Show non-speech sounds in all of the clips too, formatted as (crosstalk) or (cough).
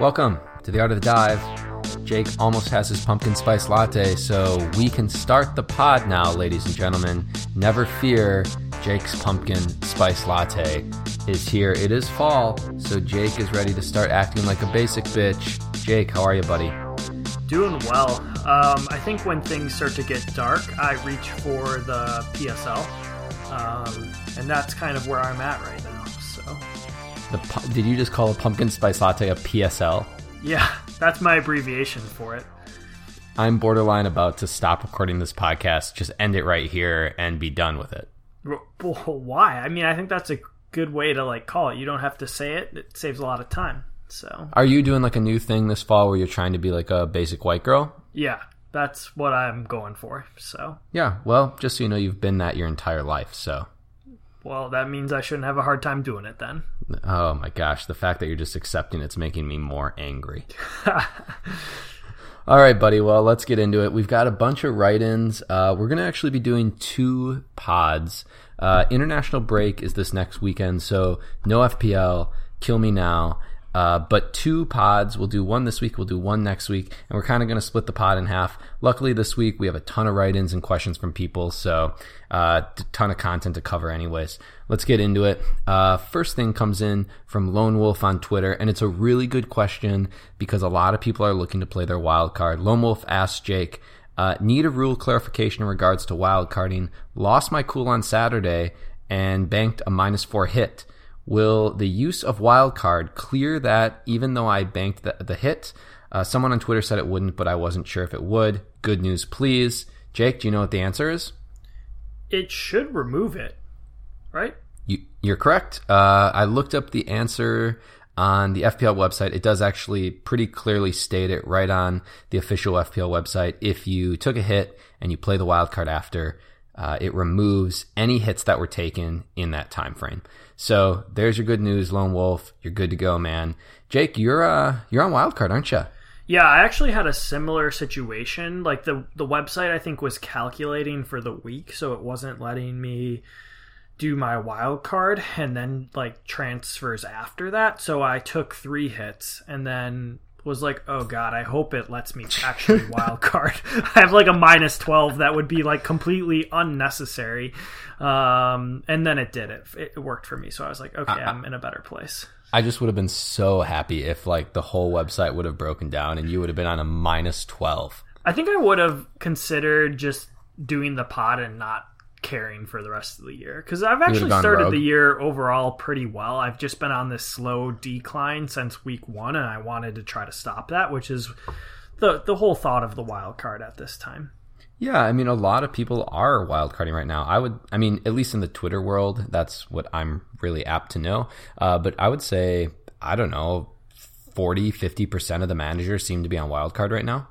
Welcome to the Art of the Dive. Jake almost has his pumpkin spice latte, so we can start the pod now, ladies and gentlemen. Never fear, Jake's pumpkin spice latte is here. It is fall, so Jake is ready to start acting like a basic bitch. Jake, how are you, buddy? Doing well. Um, I think when things start to get dark, I reach for the PSL, um, and that's kind of where I'm at right now. So, The pu- did you just call a pumpkin spice latte a PSL? yeah, that's my abbreviation for it. I'm borderline about to stop recording this podcast, just end it right here and be done with it. Why? I mean, I think that's a good way to like call it. You don't have to say it. It saves a lot of time. So, Are you doing like a new thing this fall where you're trying to be like a basic white girl? yeah, that's what I'm going for. So, Yeah, well, just so you know, you've been that your entire life, so. well, that means I shouldn't have a hard time doing it then. Oh my gosh, the fact that you're just accepting it's making me more angry. (laughs) All right, buddy. Well, let's get into it. We've got a bunch of write ins. Uh, we're going to actually be doing two pods. Uh, international break is this next weekend, so no FPL, kill me now. Uh, but two pods. We'll do one this week, we'll do one next week, and we're kind of going to split the pod in half. Luckily, this week we have a ton of write ins and questions from people, so uh, a ton of content to cover, anyways. Let's get into it. Uh, first thing comes in from Lone Wolf on Twitter, and it's a really good question because a lot of people are looking to play their wild card. Lone Wolf asks Jake, uh, need a rule clarification in regards to wild carding. Lost my cool on Saturday and banked a minus four hit. Will the use of wildcard clear that even though I banked the, the hit? Uh, someone on Twitter said it wouldn't, but I wasn't sure if it would. Good news, please. Jake, do you know what the answer is? It should remove it, right? You, you're correct. Uh, I looked up the answer on the FPL website. It does actually pretty clearly state it right on the official FPL website. If you took a hit and you play the wild card after, uh, it removes any hits that were taken in that time frame. So there's your good news, Lone Wolf. You're good to go, man. Jake, you're uh, you're on wild card, aren't you? Yeah, I actually had a similar situation. Like the the website I think was calculating for the week, so it wasn't letting me do my wild card and then like transfers after that. So I took 3 hits and then was like, "Oh god, I hope it lets me actually (laughs) wild card." I have like a minus 12 that would be like completely unnecessary. Um and then it did it. It worked for me. So I was like, "Okay, I'm in a better place." I just would have been so happy if like the whole website would have broken down and you would have been on a minus twelve. I think I would have considered just doing the pod and not caring for the rest of the year because I've actually started rogue. the year overall pretty well. I've just been on this slow decline since week one, and I wanted to try to stop that, which is the the whole thought of the wild card at this time. Yeah, I mean, a lot of people are wildcarding right now. I would, I mean, at least in the Twitter world, that's what I'm really apt to know. Uh, but I would say, I don't know, 40, 50% of the managers seem to be on wildcard right now.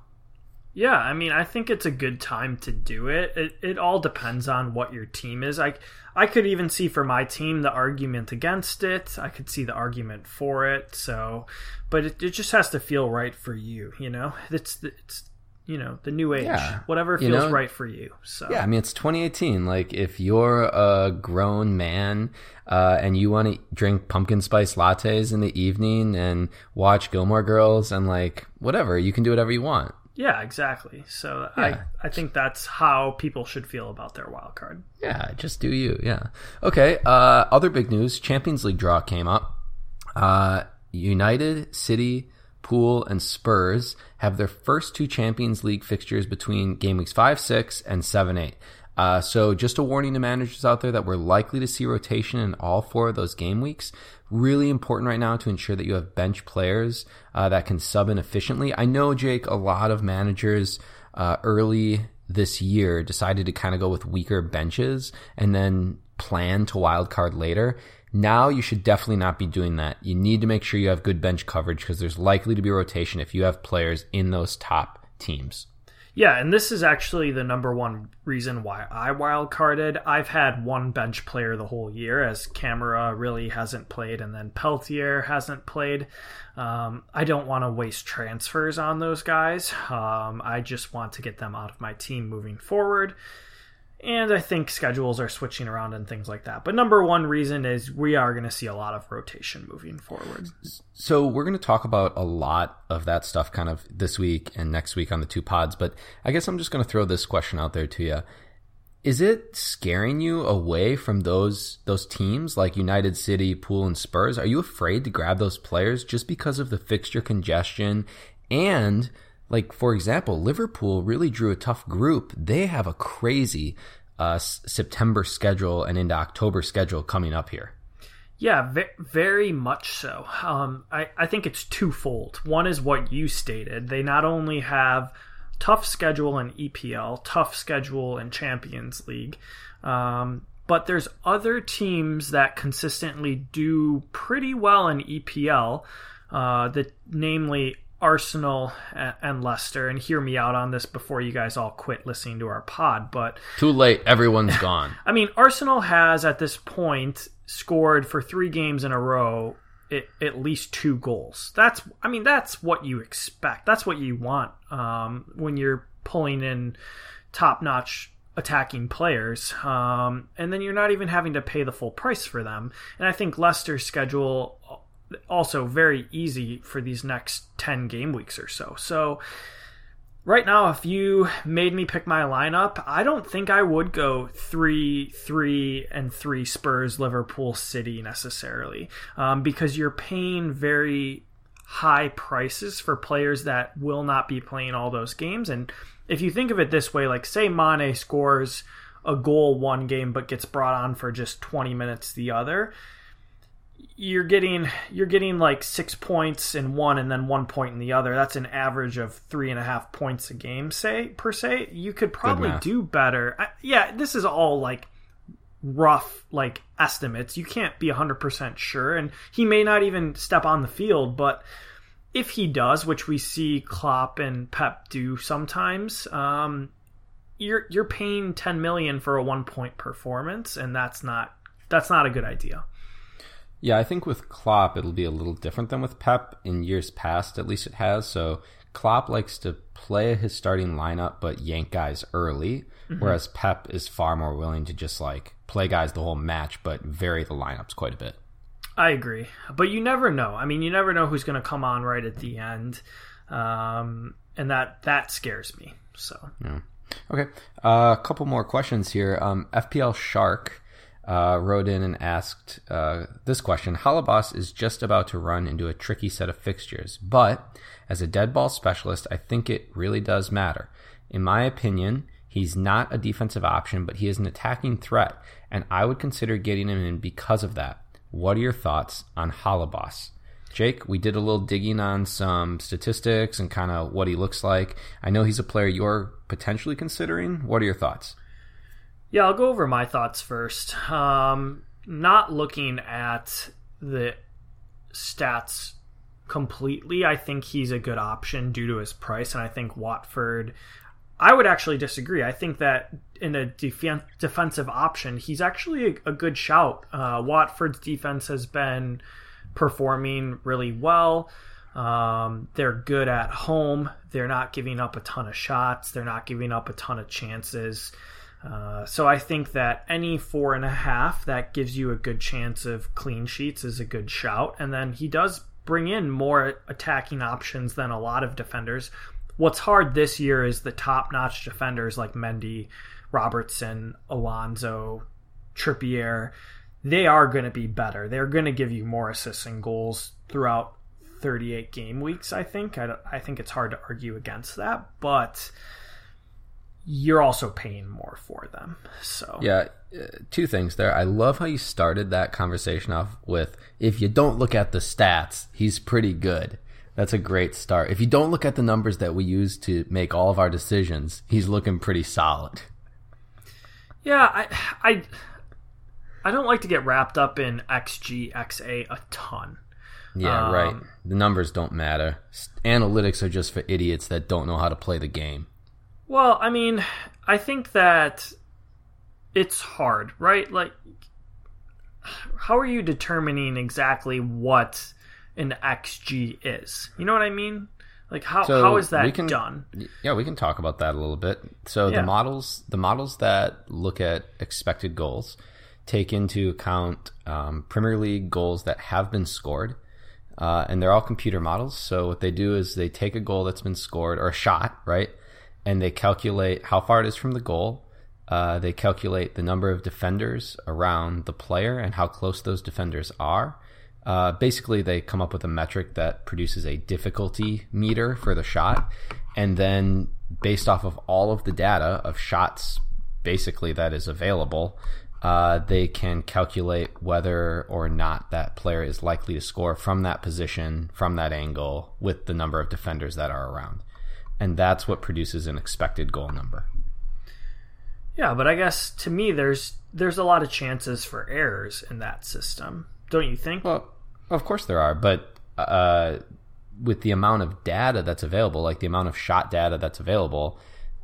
Yeah, I mean, I think it's a good time to do it. It it all depends on what your team is. Like I could even see for my team the argument against it. I could see the argument for it. So, but it, it just has to feel right for you. You know, it's it's you know the new age. Yeah. Whatever You feels know, right for you. So Yeah, I mean, it's 2018. Like, if you're a grown man uh, and you want to drink pumpkin spice lattes in the evening and watch Gilmore Girls and, like, whatever, you can do whatever you want. Yeah, exactly. So Yeah. I I think that's how people should feel about their wild card. Yeah, just do you. Yeah. Okay. Uh, other big news: Champions League draw came up. Uh, United, City, Pool, and Spurs have their first two Champions League fixtures between game weeks five, six, and seven, eight. Uh, so just a warning to managers out there that we're likely to see rotation in all four of those game weeks. Really important right now to ensure that you have bench players uh, that can sub in efficiently. I know, Jake, a lot of managers uh, early this year decided to kind of go with weaker benches and then plan to wild card later. Now you should definitely not be doing that. You need to make sure you have good bench coverage because there's likely to be rotation if you have players in those top teams. Yeah, and this is actually the number one reason why I wild carded. I've had one bench player the whole year, as Camera really hasn't played, and then Peltier hasn't played. Um, I don't want to waste transfers on those guys. Um, I just want to get them out of my team moving forward. And I think schedules are switching around and things like that. But number one reason is we are going to see a lot of rotation moving forward. So we're going to talk about a lot of that stuff kind of this week and next week on the two pods. But I guess I'm just going to throw this question out there to you. Is it scaring you away from those those teams like United City, Pool, and Spurs? Are you afraid to grab those players just because of the fixture congestion and like for example, Liverpool really drew a tough group. They have a crazy uh, September schedule and into October schedule coming up here. Yeah, very much so. Um, I, I think it's twofold. One is what you stated. They not only have tough schedule in EPL, tough schedule in Champions League, um, but there's other teams that consistently do pretty well in EPL. Uh, that namely Arsenal and Leicester, and hear me out on this before you guys all quit listening to our pod. But too late, everyone's gone. (laughs) I mean, Arsenal has at this point scored for three games in a row it, at least two goals. That's, I mean, that's what you expect. That's what you want um, when you're pulling in top-notch attacking players, um, and then you're not even having to pay the full price for them. And I think Leicester's schedule also very easy for these next 10 game weeks or so. So right now if you made me pick my lineup, I don't think I would go 3 3 and 3 Spurs Liverpool City necessarily um, because you're paying very high prices for players that will not be playing all those games and if you think of it this way like say Mane scores a goal one game but gets brought on for just 20 minutes the other you're getting you're getting like six points in one and then one point in the other. That's an average of three and a half points a game, say per se. You could probably do better. I, yeah, this is all like rough like estimates. You can't be 100% sure and he may not even step on the field, but if he does, which we see Klopp and Pep do sometimes, um, you're you're paying 10 million for a 1 point performance and that's not that's not a good idea. Yeah, I think with Klopp it'll be a little different than with Pep. In years past, at least it has. So Klopp likes to play his starting lineup but yank guys early, mm-hmm. whereas Pep is far more willing to just like play guys the whole match but vary the lineups quite a bit. I agree, but you never know. I mean, you never know who's going to come on right at the end, um, and that that scares me. So yeah. Okay, uh, a couple more questions here. Um, FPL Shark uh, wrote in and asked uh, this question Holebas is just about to run into a tricky set of fixtures, but as a dead ball specialist, I think it really does matter. In my opinion, he's not a defensive option, but he is an attacking threat, and I would consider getting him in because of that. What are your thoughts on Holebas? Jake, we did a little digging on some statistics and kind of what he looks like. I know he's a player you're potentially considering. What are your thoughts? Yeah, I'll go over my thoughts first. Um, not looking at the stats completely, I think he's a good option due to his price, and I think Watford. I would actually disagree. I think that in a def- defensive option, he's actually a, a good shout. Uh, Watford's defense has been performing really well. Um, they're good at home. They're not giving up a ton of shots. They're not giving up a ton of chances. Uh, so I think that any four and a half that gives you a good chance of clean sheets is a good shout. And then he does bring in more attacking options than a lot of defenders. What's hard this year is the top notch defenders like Mendy, Robertson, Alonso, Trippier. They are going to be better. They're going to give you more assists and goals throughout 38 game weeks, I think. I, I think it's hard to argue against that. But you're also paying more for them. So yeah, uh, two things there. I love how you started that conversation off with if you don't look at the stats, he's pretty good. That's a great start. If you don't look at the numbers that we use to make all of our decisions, he's looking pretty solid. Yeah, I I I don't like to get wrapped up in XG XA a ton. Yeah, um, right. The numbers don't matter. Analytics are just for idiots that don't know how to play the game. Well, I mean, I think that it's hard, right? Like, how are you determining exactly what an XG is? You know what I mean? Like how So how is that we can- done? Yeah, we can talk about that a little bit. So Yeah. the models, the models that look at expected goals, take into account um, Premier League goals that have been scored, uh, and they're all computer models. So what they do is they take a goal that's been scored or a shot, right, and they calculate how far it is from the goal. Uh, they calculate the number of defenders around the player and how close those defenders are. Uh, basically, they come up with a metric that produces a difficulty meter for the shot, and then based off of all of the data of shots, basically that is available, uh, they can calculate whether or not that player is likely to score from that position, from that angle, with the number of defenders that are around, and that's what produces an expected goal number. Yeah, but I guess to me there's there's a lot of chances for errors in that system. Don't you think? Well, of course there are, but uh, with the amount of data that's available, like the amount of shot data that's available,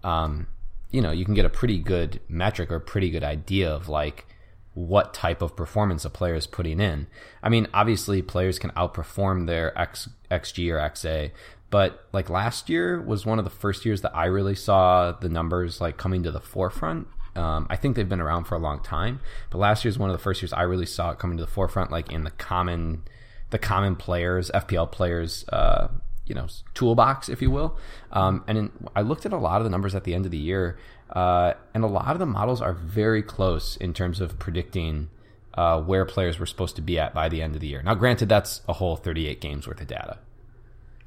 um, you know, you can get a pretty good metric or a pretty good idea of like what type of performance a player is putting in. I mean, obviously players can outperform their X, XG or XA, but like last year was one of the first years that I really saw the numbers like coming to the forefront. Um, I think they've been around for a long time, but last year is one of the first years I really saw it coming to the forefront, like in the common, the common players, FPL players, uh, you know, toolbox, if you will. Um, and in, I looked at a lot of the numbers at the end of the year, uh, and a lot of the models are very close in terms of predicting uh, where players were supposed to be at by the end of the year. Now, granted, that's a whole 38 games worth of data.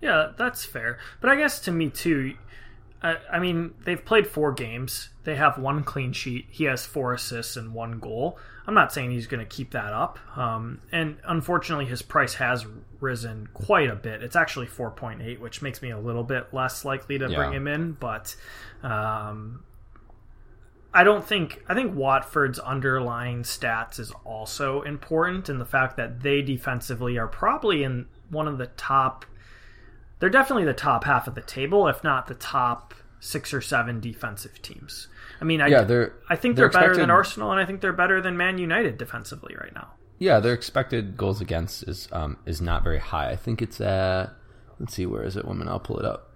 Yeah, that's fair. But I guess to me too, I, I mean they've played four games. They have one clean sheet. He has four assists and one goal. I'm not saying he's going to keep that up. Um, and unfortunately, his price has risen quite a bit. It's actually 4.8, which makes me a little bit less likely to bring him in. But um, I don't think I think Watford's underlying stats is also important in the fact that they defensively are probably in one of the top they're definitely the top half of the table, if not the top six or seven defensive teams. I mean, I, Yeah, they're I think they're, they're better than Arsenal, and I think they're better than Man United defensively right now. yeah their expected goals against is um, is not very high. I think it's at let's see where is it, women? I'll pull it up.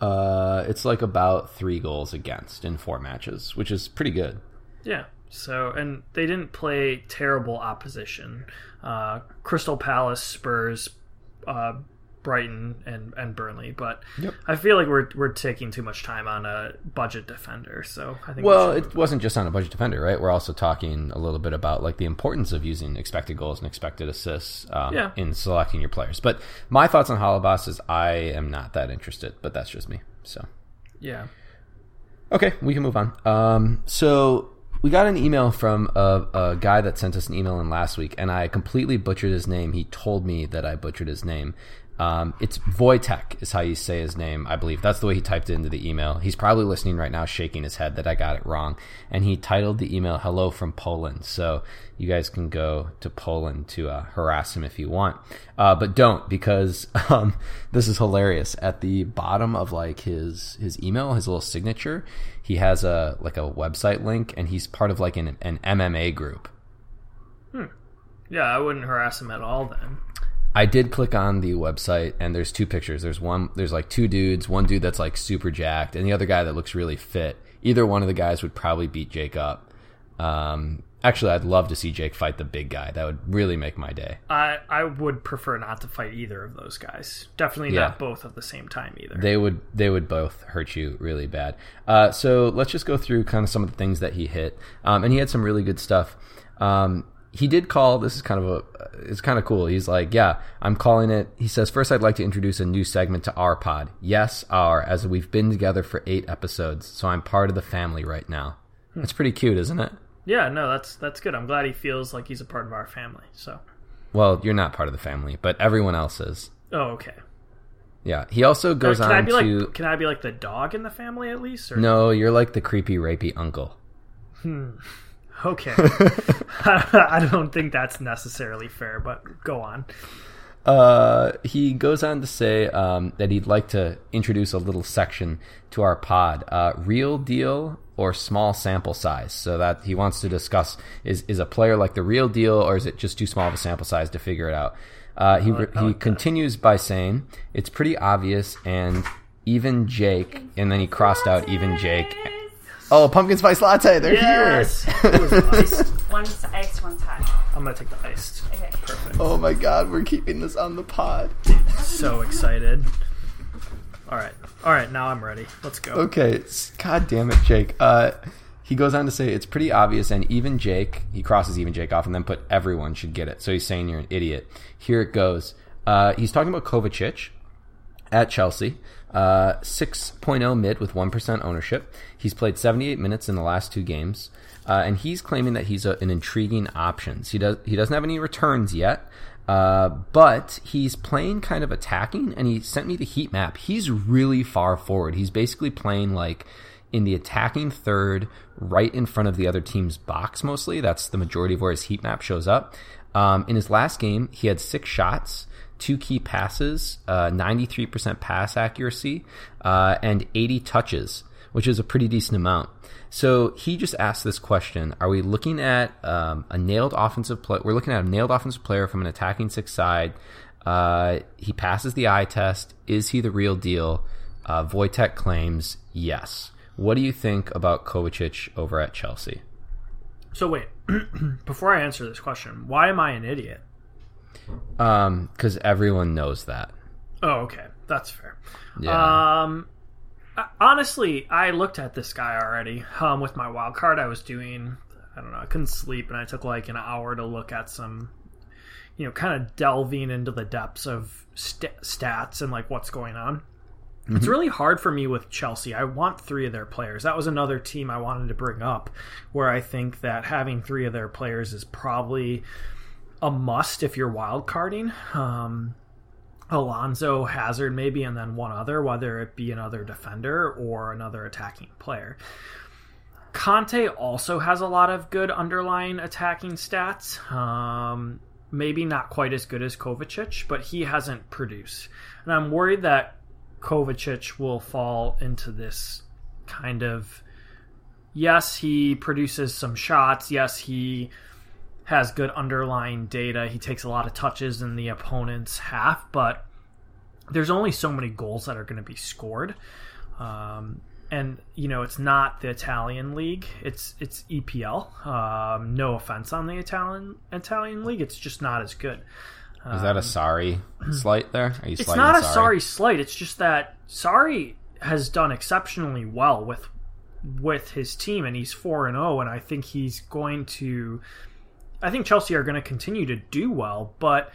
Uh, it's like about three goals against in four matches, which is pretty good. Yeah. So, and they didn't play terrible opposition. Uh, Crystal Palace, Spurs, uh, Brighton, and, and Burnley. But Yep. I feel like we're we're taking too much time on a budget defender. So I think Well, should it wasn't just on a budget defender, right? We're also talking a little bit about like the importance of using expected goals and expected assists um, Yeah. in selecting your players. But my thoughts on Holebas is I am not that interested, but that's just me. So yeah. okay, we can move on. Um, so we got an email from a, a guy that sent us an email in last week, and I completely butchered his name. He told me that I butchered his name. Um, it's Wojtek is how you say his name, I believe. That's the way he typed it into the email. He's probably listening right now, shaking his head that I got it wrong. And he titled the email "Hello from Poland." So you guys can go to Poland to uh, harass him if you want, uh, but don't because (laughs) um, this is hilarious. At the bottom of like his his email, his little signature, he has a like a website link, and he's part of like an, an MMA group. Yeah, I wouldn't harass him at all then. I did click on the website and there's two pictures. There's one there's like two dudes, one dude that's like super jacked and the other guy that looks really fit. Either one of the guys would probably beat Jake up. Um, actually I'd love to see Jake fight the big guy. That would really make my day. I I would prefer not to fight either of those guys. Definitely Yeah. not both at the same time either. They would they would both hurt you really bad. Uh, so let's just go through kind of some of the things that he hit. Um, and he had some really good stuff. Um, he did call. This is kind of a. It's kind of cool. He's like, yeah, I'm calling it. He says, first, I'd like to introduce a new segment to our pod. Yes, our, as we've been together for eight episodes, so I'm part of the family right now. That's pretty cute, isn't it? yeah, no, that's that's good. I'm glad he feels like he's a part of our family. So, Well, you're not part of the family, but everyone else is. oh, okay. Yeah. He also Uh, goes can I on be to. like can I be like the dog in the family at least? Or? no, you're like the creepy, rapey uncle. (laughs) Okay. (laughs) (laughs) I don't think that's necessarily fair, but go on. Uh, he goes on to say um, that he'd like to introduce a little section to our pod. Uh, Real Deal or small sample size. So that he wants to discuss is is a player like the real deal or is it just too small of a sample size to figure it out? Uh, he like- he like that. continues by saying it's pretty obvious and even Jake, and then he crossed out even Jake. Oh, pumpkin spice latte! They're Yes. here. It was (laughs) iced. One's iced, one's hot. I'm gonna take the iced. Okay. Perfect. Oh my god, we're keeping this on the pod. So excited. All right. All right. Now I'm ready. Let's go. Okay, god damn it, Jake. Uh, he goes on to say it's pretty obvious, and even Jake, he crosses even Jake off, and then put everyone should get it. So he's saying you're an idiot. Here it goes. Uh, he's talking about Kovacic at Chelsea. Uh, 6.0 mid with 1% ownership. He's played 78 minutes in the last two games. Uh, and he's claiming that he's a, an intriguing option. He does he doesn't have any returns yet, uh, but he's playing kind of attacking. And he sent me the heat map. He's really far forward. He's basically playing like in the attacking third, right in front of the other team's box. Mostly, that's the majority of where his heat map shows up. Um, in his last game, he had six shots two key passes, uh, 93% pass accuracy, uh, and 80 touches, which is a pretty decent amount. So he just asked this question: Are we looking at um, a nailed offensive play? We're looking at a nailed offensive player from an attacking six side. Uh, he passes the eye test. Is he the real deal? Uh, Wojtek claims yes. What do you think about Kovacic over at Chelsea? So wait, (clears throat) before I answer this question, why am I an idiot? Because Um, everyone knows that. Oh, okay, that's fair. Yeah. Um, honestly, I looked at this guy already. Um, with my wild card, I was doing. I don't know. I couldn't sleep, and I took like an hour to look at some, you know, kind of delving into the depths of st- stats and like what's going on. It's really hard for me with Chelsea. I want three of their players. That was another team I wanted to bring up, where I think that having three of their players is probably a must if you're wild carding. Um, Alonso, Hazard, maybe, and then one other, whether it be another defender or another attacking player. Kante also has a lot of good underlying attacking stats. Um, maybe not quite as good as Kovacic, but he hasn't produced. And I'm worried that Kovacic will fall into this kind of yes, he produces some shots. Yes, he has good underlying data. He takes a lot of touches in the opponent's half, but there's only so many goals that are going to be scored. Um, and you know it's not the Italian league; it's it's EPL. Um, no offense on the Italian Italian league; it's just not as good. Is that a Sarri (clears throat) slight there? Are you It's not a sorry? sorry slight. It's just that Sarri has done exceptionally well with with his team, and he's four and zero. And I think he's going to. I think Chelsea are going to continue to do well, but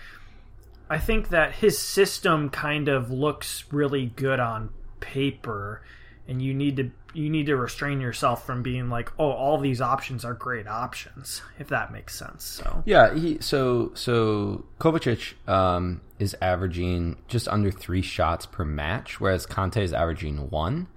I think that his system kind of looks really good on paper, and you need to you need to restrain yourself from being like, oh, all these options are great options, if that makes sense. So Yeah, he so so Kovacic um, is averaging just under three shots per match, whereas Kante is averaging one,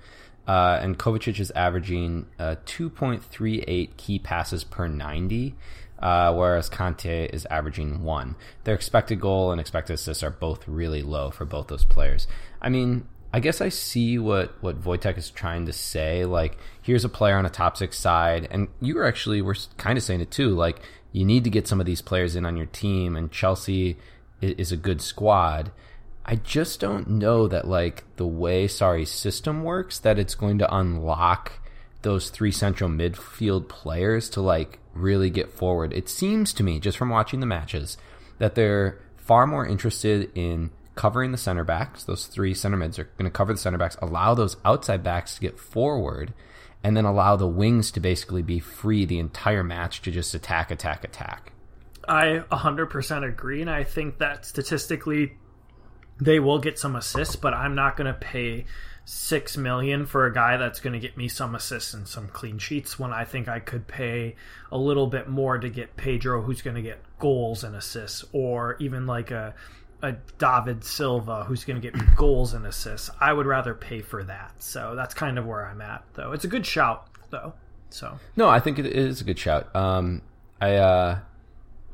uh, and Kovacic is averaging uh, two point three eight key passes per ninety. Uh, whereas Kante is averaging one. Their expected goal and expected assists are both really low for both those players. I mean, I guess I see what what Wojtek is trying to say. Like, here's a player on a top six side, and you were actually were kind of saying it too. Like, you need to get some of these players in on your team, and Chelsea i- is a good squad. I just don't know that like the way Sarri system works, that it's going to unlock those three central midfield players to like really get forward. It seems to me, just from watching the matches, that they're far more interested in covering the center backs. Those three center mids are going to cover the center backs, allow those outside backs to get forward, and then allow the wings to basically be free the entire match to just attack, attack, attack. I 100% agree, and I think that statistically they will get some assists, but I'm not going to pay six million for a guy that's going to get me some assists and some clean sheets when I think I could pay a little bit more to get Pedro, who's going to get goals and assists, or even like a a David Silva who's going to get (clears throat) goals and assists. I would rather pay for that. So that's kind of where I'm at, though. It's a good shout, though. So No, I think it is a good shout. Um, I uh,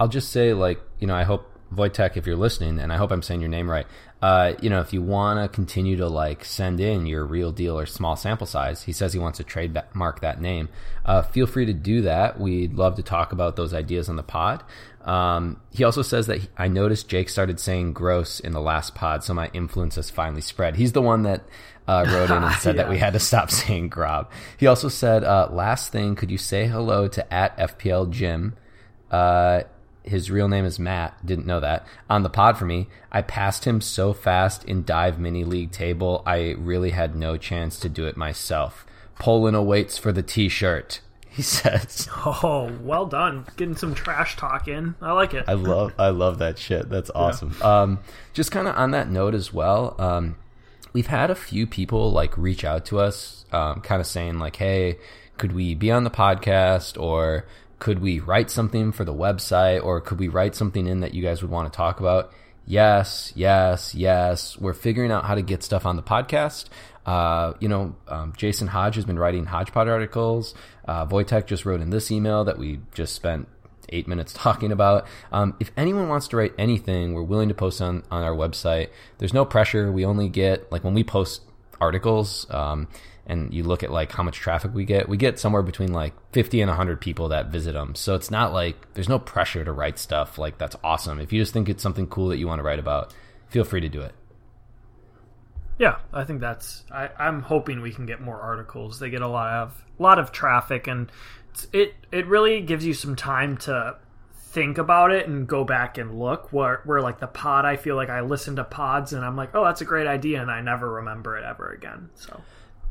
I'll just say like you know I hope Wojtek, if you're listening, and I hope I'm saying your name right, uh, you know, if you want to continue to like send in your real deal or small sample size, he says he wants to trademark that name. Uh, feel free to do that. We'd love to talk about those ideas on the pod. Um, he also says that he, I noticed Jake started saying gross in the last pod, so my influence has finally spread. He's the one that uh, wrote in and (laughs) said yeah. that we had to stop (laughs) saying grob. He also said, uh, last thing, could you say hello to at FPL Jim? His real name is Matt. Didn't know that. On the pod for me, I passed him so fast in dive mini league table. I really had no chance to do it myself. Poland awaits for the t-shirt. (laughs) He says. Oh, well done. Getting some trash talk in. I like it. I love I love that shit. That's awesome. Yeah. Um, just kind of on that note as well. Um, we've had a few people like reach out to us, um, kind of saying like, "Hey, could we be on the podcast?" or could we write something for the website or could we write something in that you guys would want to talk about? Yes, yes, yes. We're figuring out how to get stuff on the podcast. Uh, you know, um, Jason Hodge has been writing Hodgepod articles. Uh, Wojtek just wrote in this email that we just spent eight minutes (laughs) talking about. Um, if anyone wants to write anything, we're willing to post on, on our website. There's no pressure. We only get, like, when we post articles, um, and you look at like how much traffic we get, we get somewhere between like 50 and 100 people that visit them. So it's not like there's no pressure to write stuff like that's awesome. If you just think it's something cool that you want to write about, feel free to do it. Yeah, I think that's. I, I'm hoping we can get more articles. They get a lot of lot of traffic, and it it really gives you some time to think about it and go back and look where where like the pod I feel like I listen to pods and I'm like, "Oh, that's a great idea," and I never remember it ever again. So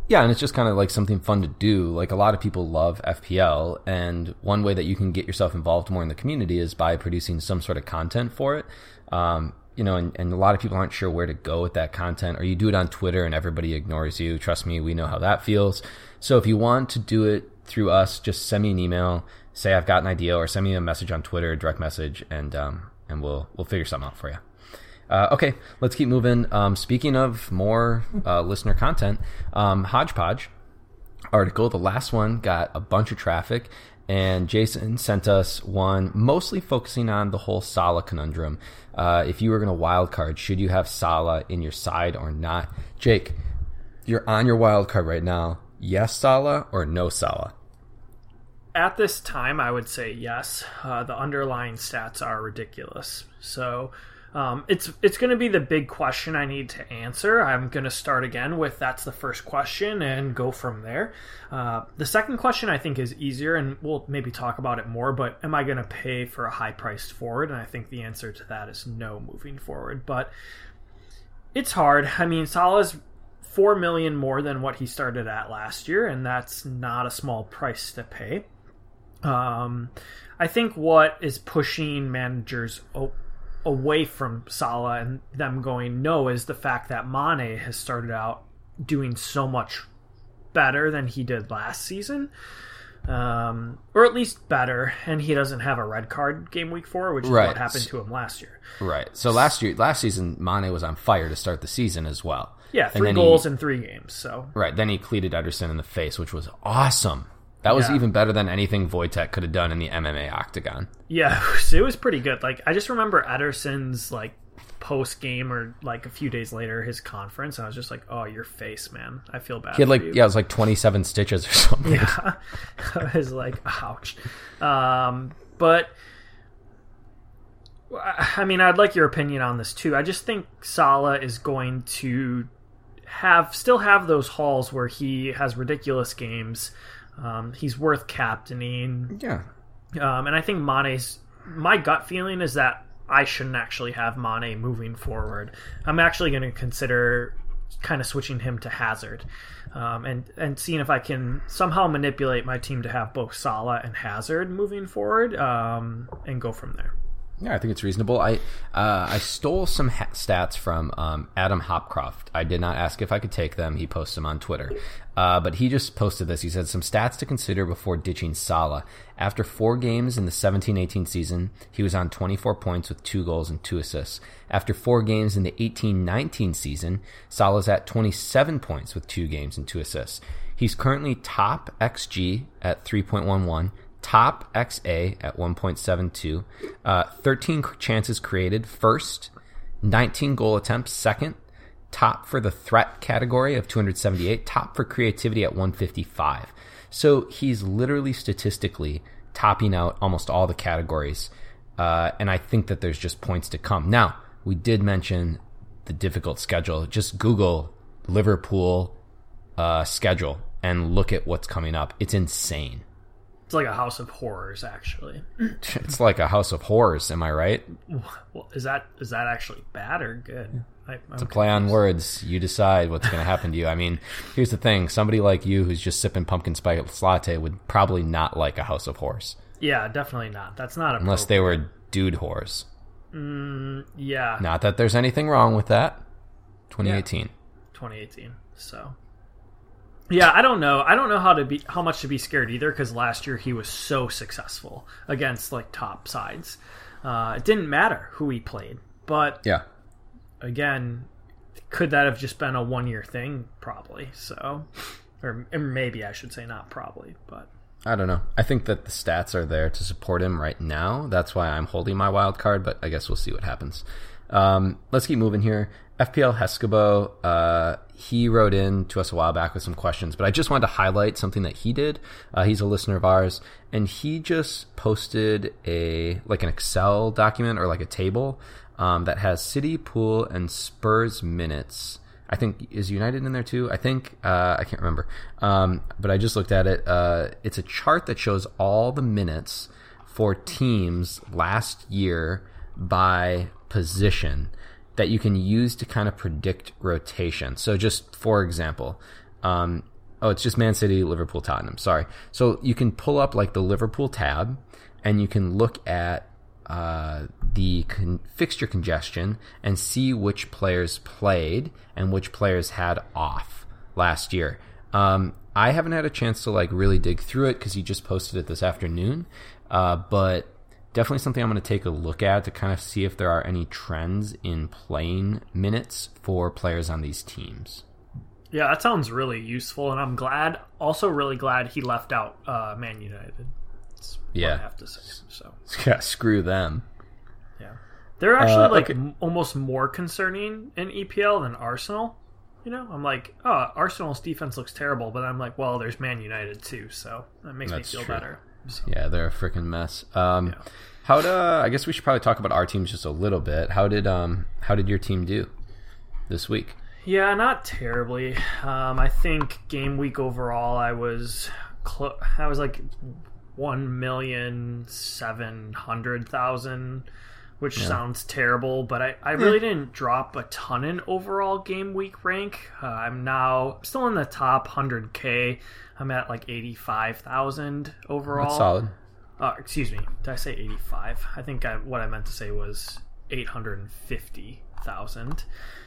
yeah, and it's just kind of like something fun to do. Like a lot of people love FPL, and one way that you can get yourself involved more in the community is by producing some sort of content for it. Um, you know, and, and a lot of people aren't sure where to go with that content, or you do it on Twitter and everybody ignores you. Trust me, we know how that feels. So if you want to do it through us, just send me an email, say I've got an idea, or send me a message on Twitter, direct message, and um, and we'll we'll figure something out for you. Uh, okay, let's keep moving. Um, speaking of more uh, listener content, um, Hodgepodge article, the last one got a bunch of traffic, and Jason sent us one mostly focusing on the whole Salah conundrum. Uh, if you were going to wild card, should you have Salah in your side or not? Jake, you're on your wild card right now. Yes, Salah or no Salah? At this time, I would say yes. Uh, the underlying stats are ridiculous. So um, it's it's going to be the big question I need to answer. I'm going to start again with that's the first question and go from there. Uh, the second question I think is easier, and we'll maybe talk about it more. But am I going to pay for a high priced forward? And I think the answer to that is no moving forward. But it's hard. I mean, Salah's four million more than what he started at last year, and that's not a small price to pay. Um, I think what is pushing managers away from Salah and them going no is the fact that Mane has started out doing so much better than he did last season. Um, or at least better, and he doesn't have a red card game week four, which is right. what happened to him last year. Right. So last year, last season, Mane was on fire to start the season as well. Yeah, three goals he, in three games. So right, then he cleated Ederson in the face, which was awesome. That was yeah. even better than anything Wojtek could have done in the MMA octagon. Yeah, (laughs) it was pretty good. Like I just remember Ederson's like post game or like a few days later his conference and I was just like, "Oh, your face, man. I feel bad." He had like you. yeah, it was like 27 stitches or (laughs) something. Yeah. (laughs) I was like, "Ouch." Um, but I mean, I'd like your opinion on this too. I just think Salah is going to have still have those hauls where he has ridiculous games um, he's worth captaining. Yeah. Um, and I think Mane's my gut feeling is that I shouldn't actually have Mane moving forward. I'm actually going to consider kind of switching him to Hazard, um, and and seeing if I can somehow manipulate my team to have both Salah and Hazard moving forward, um, and go from there. Yeah, I think it's reasonable. I uh, I stole some ha- stats from um, Adam Hopcroft. I did not ask if I could take them. He posts them on Twitter, uh, but he just posted this. He said some stats to consider before ditching Salah. After four games in the 17-18 season, he was on 24 points with two goals and two assists. After four games in the 18-19 season, Salah's at 27 points with two games and two assists. He's currently top XG at 3.11 top XA at 1.72, uh, 13 chances created first, 19 goal attempts second, top for the threat category of 278, top for creativity at 155. So he's literally statistically topping out almost all the categories. Uh, and I think that there's just points to come. Now, we did mention the difficult schedule. Just Google Liverpool uh, schedule and look at what's coming up. It's insane. It's like a house of horrors, actually. (laughs) It's like a house of horrors. Am I right? Well, is that is that actually bad or good? I, it's a play on words. You decide what's going to happen to you. I mean, here's the thing: somebody like you who's just sipping pumpkin spice latte would probably not like a house of horrors. Yeah, definitely not. That's not unless they were dude whores. Mm, yeah. Not that there's anything wrong with that. 2018. Yeah. 2018. So yeah, I don't know. I don't know how to be how much to be scared either because last year he was so successful against like top sides. Uh, it didn't matter who he played, but yeah, again, could that have just been a one year thing? Probably so, or maybe I should say not probably, but I don't know. I think that the stats are there to support him right now. That's why I'm holding my wild card, but I guess we'll see what happens. Um, let's keep moving here. FPL Heskabo, uh, he wrote in to us a while back with some questions, but I just wanted to highlight something that he did. Uh, he's a listener of ours, and he just posted a like an Excel document or like a table um, that has City, Pool, and Spurs minutes. I think is United in there too. I think uh, I can't remember, um, but I just looked at it. Uh, it's a chart that shows all the minutes for teams last year by position that you can use to kind of predict rotation. So, just for example, um, oh, it's just Man City, Liverpool, Tottenham. Sorry. So you can pull up like the Liverpool tab, and you can look at uh, the con- fixture congestion and see which players played and which players had off last year. Um, I haven't had a chance to like really dig through it because he just posted it this afternoon, uh, but definitely something I'm going to take a look at to kind of see if there are any trends in playing minutes for players on these teams. Yeah, that sounds really useful, and I'm glad. Also, really glad he left out uh, Man United. That's yeah, I have to say. So (laughs) yeah, screw them. Yeah, they're actually uh, like okay. m- almost more concerning in EPL than Arsenal. You know, I'm like, oh, Arsenal's defense looks terrible, but I'm like, well, there's Man United too, so that makes That's me feel true. better. So. Yeah, they're a freaking mess. Um, yeah. How to? I guess we should probably talk about our teams just a little bit. How did um How did your team do this week? Yeah, not terribly. Um, I think game week overall, I was clo- I was like one million seven hundred thousand, which yeah. sounds terrible, but I, I really didn't drop a ton in overall game week rank. Uh, I'm now still in the top hundred k. I'm at like 85,000 overall. That's solid. Uh, excuse me. Did I say 85? I think I, what I meant to say was 850,000.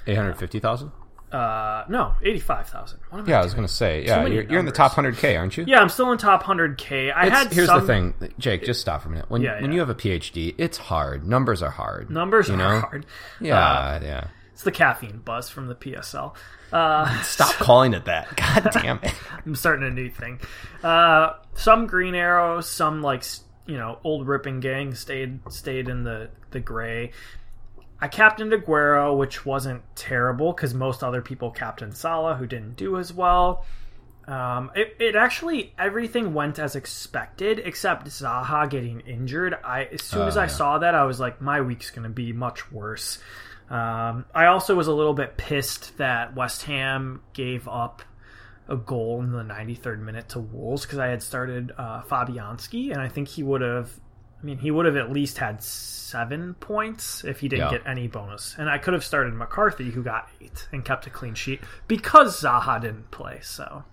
850,000? Uh, no, 85,000. Yeah, I was going to say, yeah, you're, you're, in the top 100K, aren't you? Yeah, I'm still in top 100K. I it's, had Here's some... the thing, Jake, just stop for a minute. When, yeah, yeah. when you have a PhD, it's hard. Numbers are hard. Numbers you are know? hard. Yeah, uh, yeah. It's the caffeine buzz from the PSL. Uh, (laughs) Stop so, calling it that. (laughs) God damn it. (laughs) I'm starting a new thing. Uh, some green Arrow, some like you know old ripping gang stayed stayed in the the gray. I captained Aguero, which wasn't terrible because most other people captained Salah, who didn't do as well. Um, it, it actually everything went as expected except Zaha getting injured. I as soon as I yeah. saw that, I was like, my week's gonna be much worse. Um, I also was a little bit pissed that West Ham gave up a goal in the 93rd minute to Wolves because I had started uh, Fabianski, and I think he would have. I mean, he would have at least had seven points if he didn't yeah. get any bonus. And I could have started McCarthy, who got eight and kept a clean sheet because Zaha didn't play. So,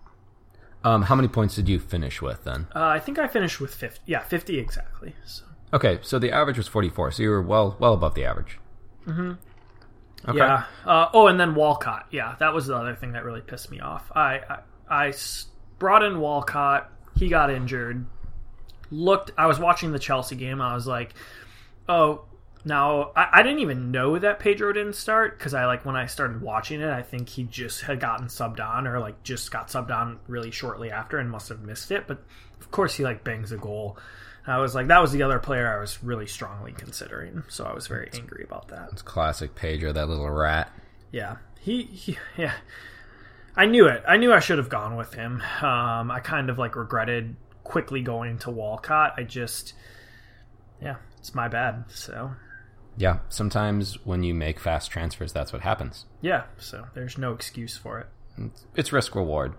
um, how many points did you finish with then? Uh, I think I finished with fifty. Yeah, fifty exactly. So. Okay, so the average was forty-four, so you were well well above the average. Mm-hmm. Okay. Yeah. Uh, oh, and then Walcott. Yeah, that was the other thing that really pissed me off. I, I, I brought in Walcott. He got injured. Looked. I was watching the Chelsea game. I was like, oh, Now, I, I didn't even know that Pedro didn't start because I like when I started watching it, I think he just had gotten subbed on or like just got subbed on really shortly after and must have missed it. But of course, he like bangs a goal. I was like, that was the other player I was really strongly considering, so I was very angry about that. It's classic Pedro, that little rat. Yeah, he, he yeah. I knew it. I knew I should have gone with him. Um, I kind of like regretted quickly going to Walcott. I just, yeah, it's my bad. So Yeah, sometimes when you make fast transfers, that's what happens. yeah, so there's no excuse for it. It's risk reward.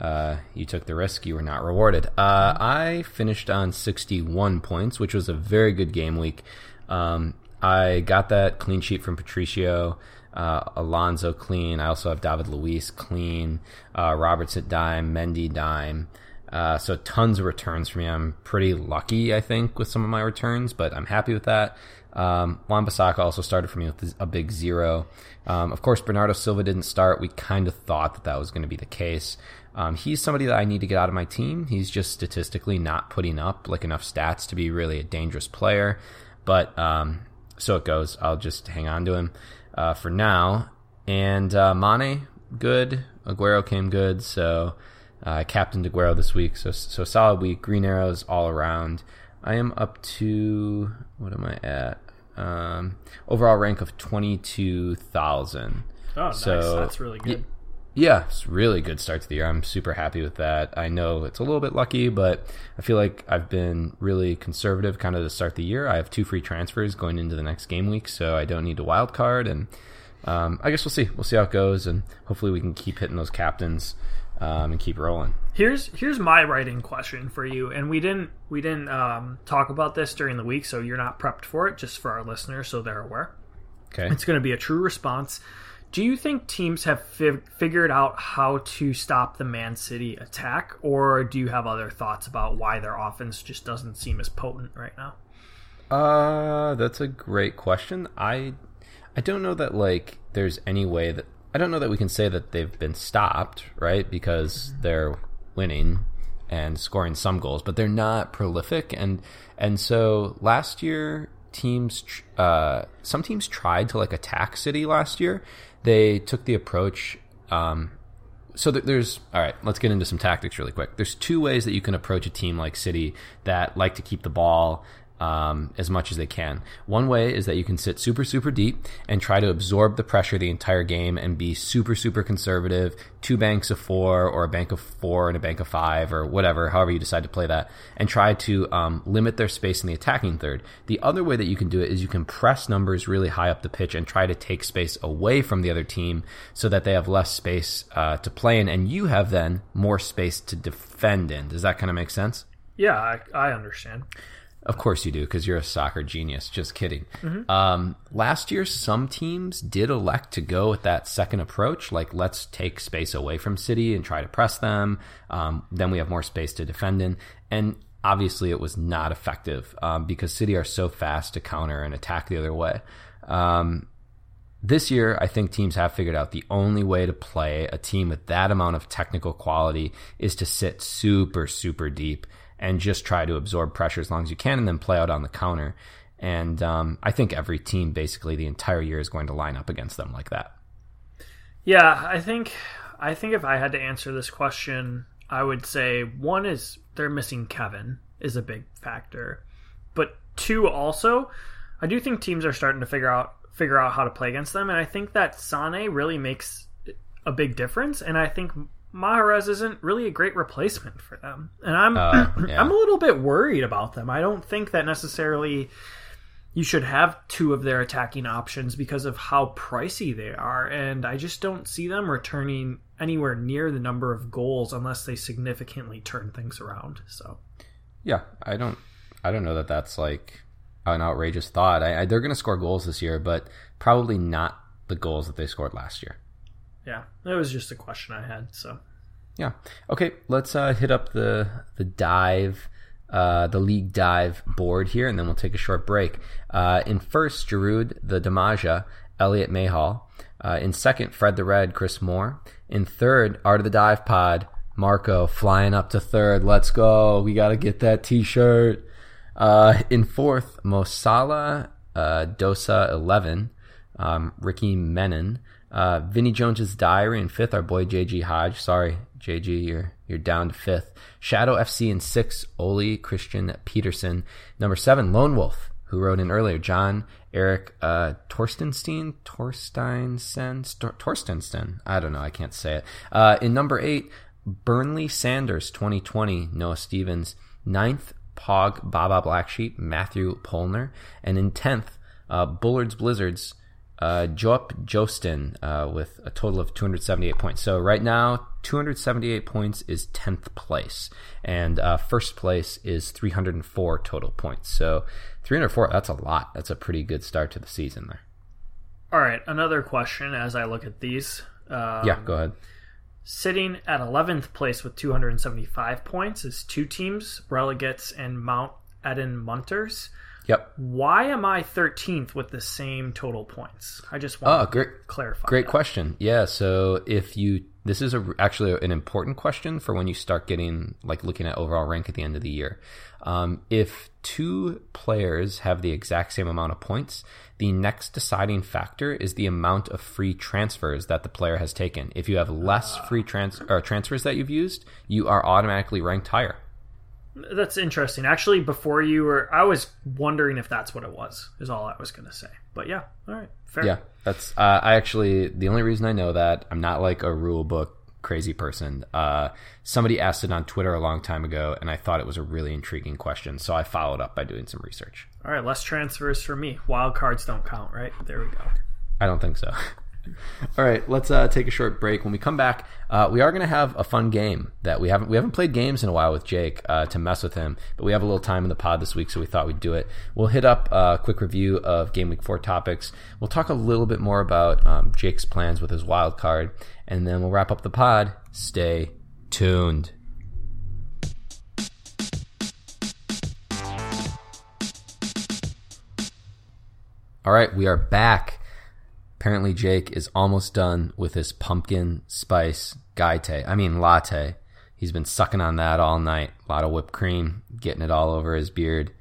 Uh, you took the risk, you were not rewarded. Uh, I finished on 61 points, which was a very good game week. Um, I got that clean sheet from Patricio. Uh, Alonso clean. I also have David Luiz clean. Uh, Robertson dime. Mendy dime. Uh, so tons of returns for me. I'm pretty lucky, I think, with some of my returns, but I'm happy with that. Um, Wan-Bissaka also started for me with a big zero. Um, of course, Bernardo Silva didn't start. We kind of thought that that was going to be the case. Um, he's somebody that I need to get out of my team. He's just statistically not putting up like enough stats to be really a dangerous player. But um, so it goes. I'll just hang on to him uh, for now. And uh, Mane, good. Aguero came good. So uh, I captained Aguero this week. So so solid week. Green arrows all around. I am up to what am I at? Um, overall rank of twenty two thousand. Oh, nice. So- That's really good. Yeah, it's really good start to the year. I'm super happy with that. I know it's a little bit lucky, but I feel like I've been really conservative kind of to start the year. I have two free transfers going into the next game week, so I don't need a wild card. And um, I guess we'll see. We'll see how it goes, and hopefully we can keep hitting those captains um, and keep rolling. Here's here's my writing question for you, and we didn't we didn't um, talk about this during the week, so you're not prepped for it. Just for our listeners, so they're aware. Okay. It's going to be a true response. Do you think teams have fi- figured out how to stop the Man City attack, or do you have other thoughts about why their offense just doesn't seem as potent right now? Uh, that's a great question. I I don't know that like there's any way that I don't know that we can say that they've been stopped, right? Because they're winning and scoring some goals, but they're not prolific and and so last year teams uh some teams tried to like attack City last year. They took the approach um so th- there's all right let's get into some tactics really quick there's two ways that you can approach a team like city that like to keep the ball um, as much as they can. One way is that you can sit super super deep and try to absorb the pressure the entire game and be super super conservative. Two banks of four or a bank of four and a bank of five or whatever however you decide to play that and try to um, limit their space in the attacking third. The other way that you can do it is you can press numbers really high up the pitch and try to take space away from the other team so that they have less space uh, to play in and you have then more space to defend in. Does that kind of make sense? Yeah, I, I understand. Of course you do, because you're a soccer genius. Just kidding. Um, last year, some teams did elect to go with that second approach, like let's take space away from City and try to press them. Um, then we have more space to defend in. And obviously, it was not effective um, because City are so fast to counter and attack the other way. Um, this year, I think teams have figured out the only way to play a team with that amount of technical quality is to sit super, super deep and just try to absorb pressure as long as you can and then play out on the counter. And um, I think every team, basically, the entire year is going to line up against them like that. Yeah, I think I think if I had to answer this question, I would say one is they're missing Kevin is a big factor. But two also, I do think teams are starting to figure out figure out how to play against them and I think that Sane really makes a big difference and I think Mahrez isn't really a great replacement for them. And I'm Uh, (clears throat) yeah. I'm a little bit worried about them. I don't think that necessarily you should have two of their attacking options because of how pricey they are and I just don't see them returning anywhere near the number of goals unless they significantly turn things around. So, Yeah, I don't, I don't know that that's like an outrageous thought. I, I, they're going to score goals this year, but probably not the goals that they scored last year. Yeah, that was just a question I had. So, Yeah. Okay, let's uh, hit up the the dive, uh, the league dive board here, and then we'll take a short break. Uh, in first, Giroud, the Damaja, Elliot Mayhall. Uh, in second, Fred the Red, Chris Moore. In third, Art of the Dive Pod, Marco flying up to third. Let's go. We got to get that T-shirt. Uh, in fourth, Mosala uh, Dosa 11, um, Ricky Menon, uh, Vinny Jones's Diary in fifth. Our boy JG Hodge. Sorry, JG, you're you're down to fifth. Shadow FC in six. Oli Christian Peterson. Number seven, Lone Wolf, who wrote in earlier. John Eric uh, Torstenstein, Torstensen. I don't know. I can't say it. Uh, in number eight, Burnley Sanders, 2020. Noah Stevens. Ninth, Pog Baba Black Sheep, Matthew Polner, and in tenth, uh, Bullards Blizzards uh, Joop Jostin uh, with a total of 278 points. So right now, 278 points is 10th place, and uh, first place is 304 total points. So 304, that's a lot. That's a pretty good start to the season there. All right, another question as I look at these. Um, yeah, go ahead. Sitting at 11th place with 275 points is two teams, Relegates and Mount Eden Munters. Yep. Why am I 13th with the same total points? I just want oh, great, to clarify. Great that. question. Yeah. So if you, this is a, actually an important question for when you start getting like looking at overall rank at the end of the year. Um, if two players have the exact same amount of points, the next deciding factor is the amount of free transfers that the player has taken. If you have less free trans- or transfers that you've used, you are automatically ranked higher. That's interesting. Actually, before you were, I was wondering if that's what it was. Is all I was going to say. But yeah, all right, fair. Yeah, that's. Uh, I actually the only reason I know that I'm not like a rule book crazy person. Uh, somebody asked it on Twitter a long time ago, and I thought it was a really intriguing question, so I followed up by doing some research. All right, less transfers for me. Wild cards don't count, right? There we go. I don't think so. (laughs) All right, let's uh, take a short break. When we come back, uh, we are going to have a fun game that we haven't we haven't played games in a while with Jake uh, to mess with him, but we have a little time in the pod this week, so we thought we'd do it. We'll hit up a quick review of Game Week Four topics. We'll talk a little bit more about um, Jake's plans with his wild card, and then we'll wrap up the pod. Stay tuned. All right, we are back. Apparently, Jake is almost done with his pumpkin spice gaite. I mean, latte. He's been sucking on that all night. A lot of whipped cream, getting it all over his beard.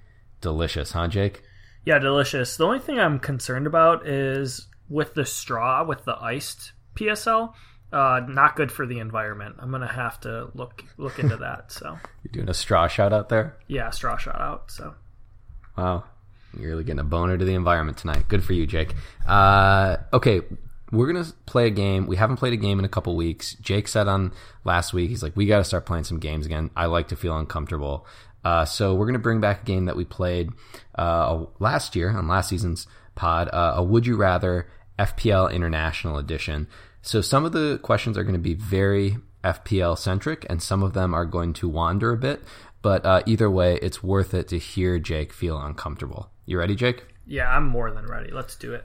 Delicious, huh, Jake? Yeah, delicious. The only thing I'm concerned about is with the straw, with the iced PSL. Uh, not good for the environment. I'm gonna have to look look into that. So (laughs) you're doing a straw shot out there? Yeah, straw shot out. So wow, you're really getting a boner to the environment tonight. Good for you, Jake. Uh, okay, we're gonna play a game. We haven't played a game in a couple weeks. Jake said on last week, he's like, we got to start playing some games again. I like to feel uncomfortable. Uh, so we're gonna bring back a game that we played uh, last year on last season's pod, uh, a Would You Rather FPL International Edition. So some of the questions are going to be very FPL centric, and some of them are going to wander a bit. But uh, either way, it's worth it to hear Jake feel uncomfortable. You ready, Jake? Yeah, I'm more than ready. Let's do it.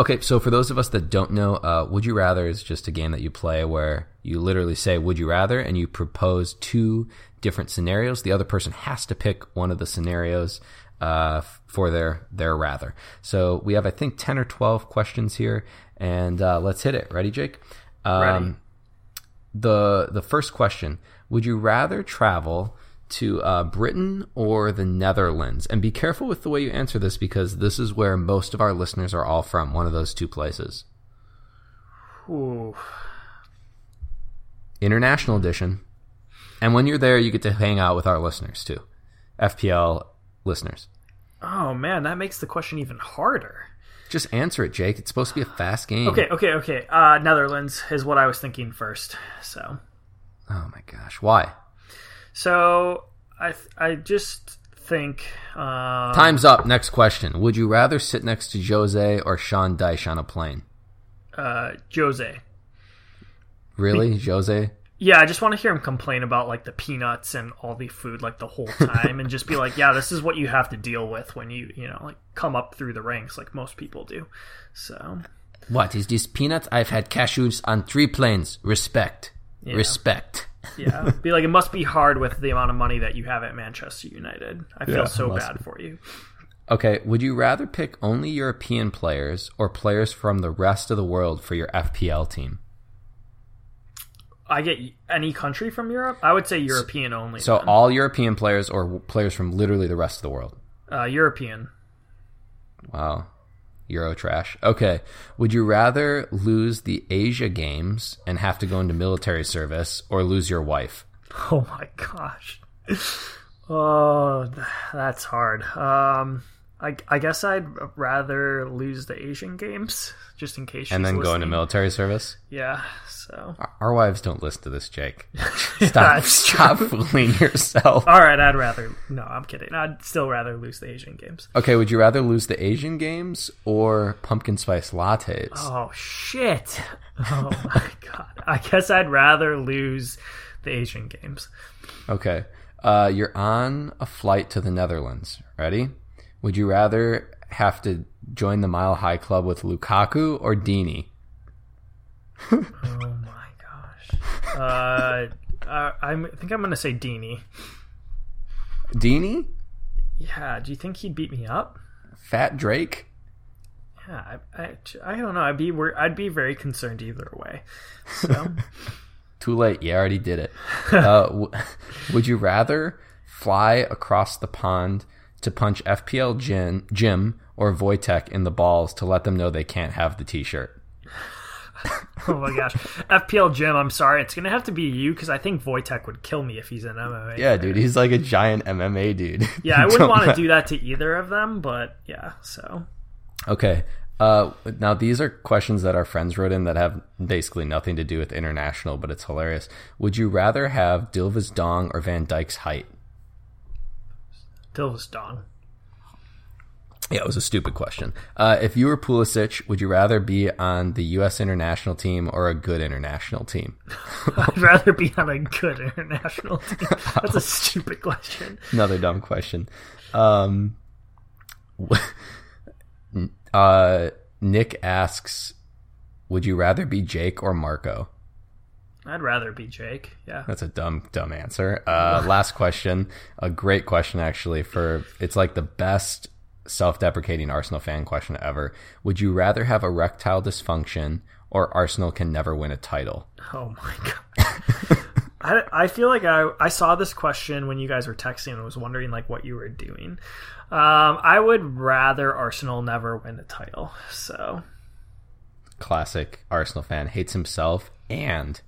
Okay, so for those of us that don't know, uh, Would You Rather is just a game that you play where you literally say Would You Rather and you propose two different scenarios. The other person has to pick one of the scenarios uh, for their their rather. So we have, I think, 10 or 12 questions here, and uh, let's hit it. Ready, Jake? Um, ready. The, the first question Would you rather travel to uh, Britain or the Netherlands? And be careful with the way you answer this because this is where most of our listeners are all from, one of those two places. Ooh. International edition. And when you're there, you get to hang out with our listeners too. FPL listeners. Oh man, that makes the question even harder. Just answer it, Jake. It's supposed to be a fast game. Okay, okay, okay. Uh, Netherlands is what I was thinking first. So. Oh my gosh, why? So I th- I just think um, time's up. Next question: Would you rather sit next to Jose or Sean Dyche on a plane? Uh, Jose. Really, Be- Jose? Yeah, I just want to hear him complain about like the peanuts and all the food like the whole time, and just be like, "Yeah, this is what you have to deal with when you you know like come up through the ranks like most people do." So. What is this peanuts? I've had cashews on three planes. Respect. Yeah. Respect yeah, be like it must be hard with the amount of money that you have at Manchester United. I feel yeah, so bad be. for you. Okay, would you rather pick only European players or players from the rest of the world for your FPL team? I get any country from Europe. I would say European only. So then. all European players or players from literally the rest of the world. Uh, European. Wow. Euro trash. Okay. Would you rather lose the Asia Games and have to go into military service or lose your wife? (laughs) Oh my gosh. Oh, that's hard. Um, I, I guess I'd rather lose the Asian Games just in case. And then listening. go into military service? Yeah. So. Our wives don't listen to this, Jake. (laughs) Stop, stop fooling yourself. All right, I'd rather. No, I'm kidding. I'd still rather lose the Asian Games. Okay, would you rather lose the Asian Games or pumpkin spice lattes? Oh shit! Oh (laughs) my god! I guess I'd rather lose the Asian Games. Okay. Uh, you're on a flight to the Netherlands. Ready? Would you rather have to join the Mile High Club with Lukaku or Deeney? (laughs) oh my gosh. Uh, uh, I think I'm going to say Deeney. Deeney? Yeah. Do you think he'd beat me up? Fat Drake? Yeah, I, I, I don't know. I'd be I'd be very concerned either way. So (laughs) Too late. You already did it. Uh, (laughs) w- would you rather fly across the pond to punch FPL Jim, Jim or Wojtek in the balls to let them know they can't have the T-shirt? (laughs) oh my gosh, FPL Jim. I'm sorry, it's gonna have to be you because I think Wojtek would kill me if he's an MMA. Yeah, dude, he's like a giant MMA dude. (laughs) Yeah, I wouldn't want to do that to either of them, but yeah. So okay, uh, now these are questions that our friends wrote in that have basically nothing to do with international, but it's hilarious. Would you rather have Dilva's dong or Van Dijk's height? Dilva's dong. Yeah, it was a stupid question. Uh, if you were Pulisic, would you rather be on the U.S. international team or a good international team? (laughs) I'd rather be on a good international team. That's a (laughs) stupid question. Another dumb question. Um, (laughs) uh, Nick asks, "Would you rather be Jake or Marco?" I'd rather be Jake. Yeah, that's a dumb, dumb answer. Uh, (laughs) last question, a great question actually. For it's like the best self-deprecating Arsenal fan question ever. Would you rather have erectile dysfunction or Arsenal can never win a title? Oh my (laughs) god. I, I feel like I, I saw this question when you guys were texting and was wondering like what you were doing. Um, I would rather Arsenal never win a title. So classic Arsenal fan hates himself and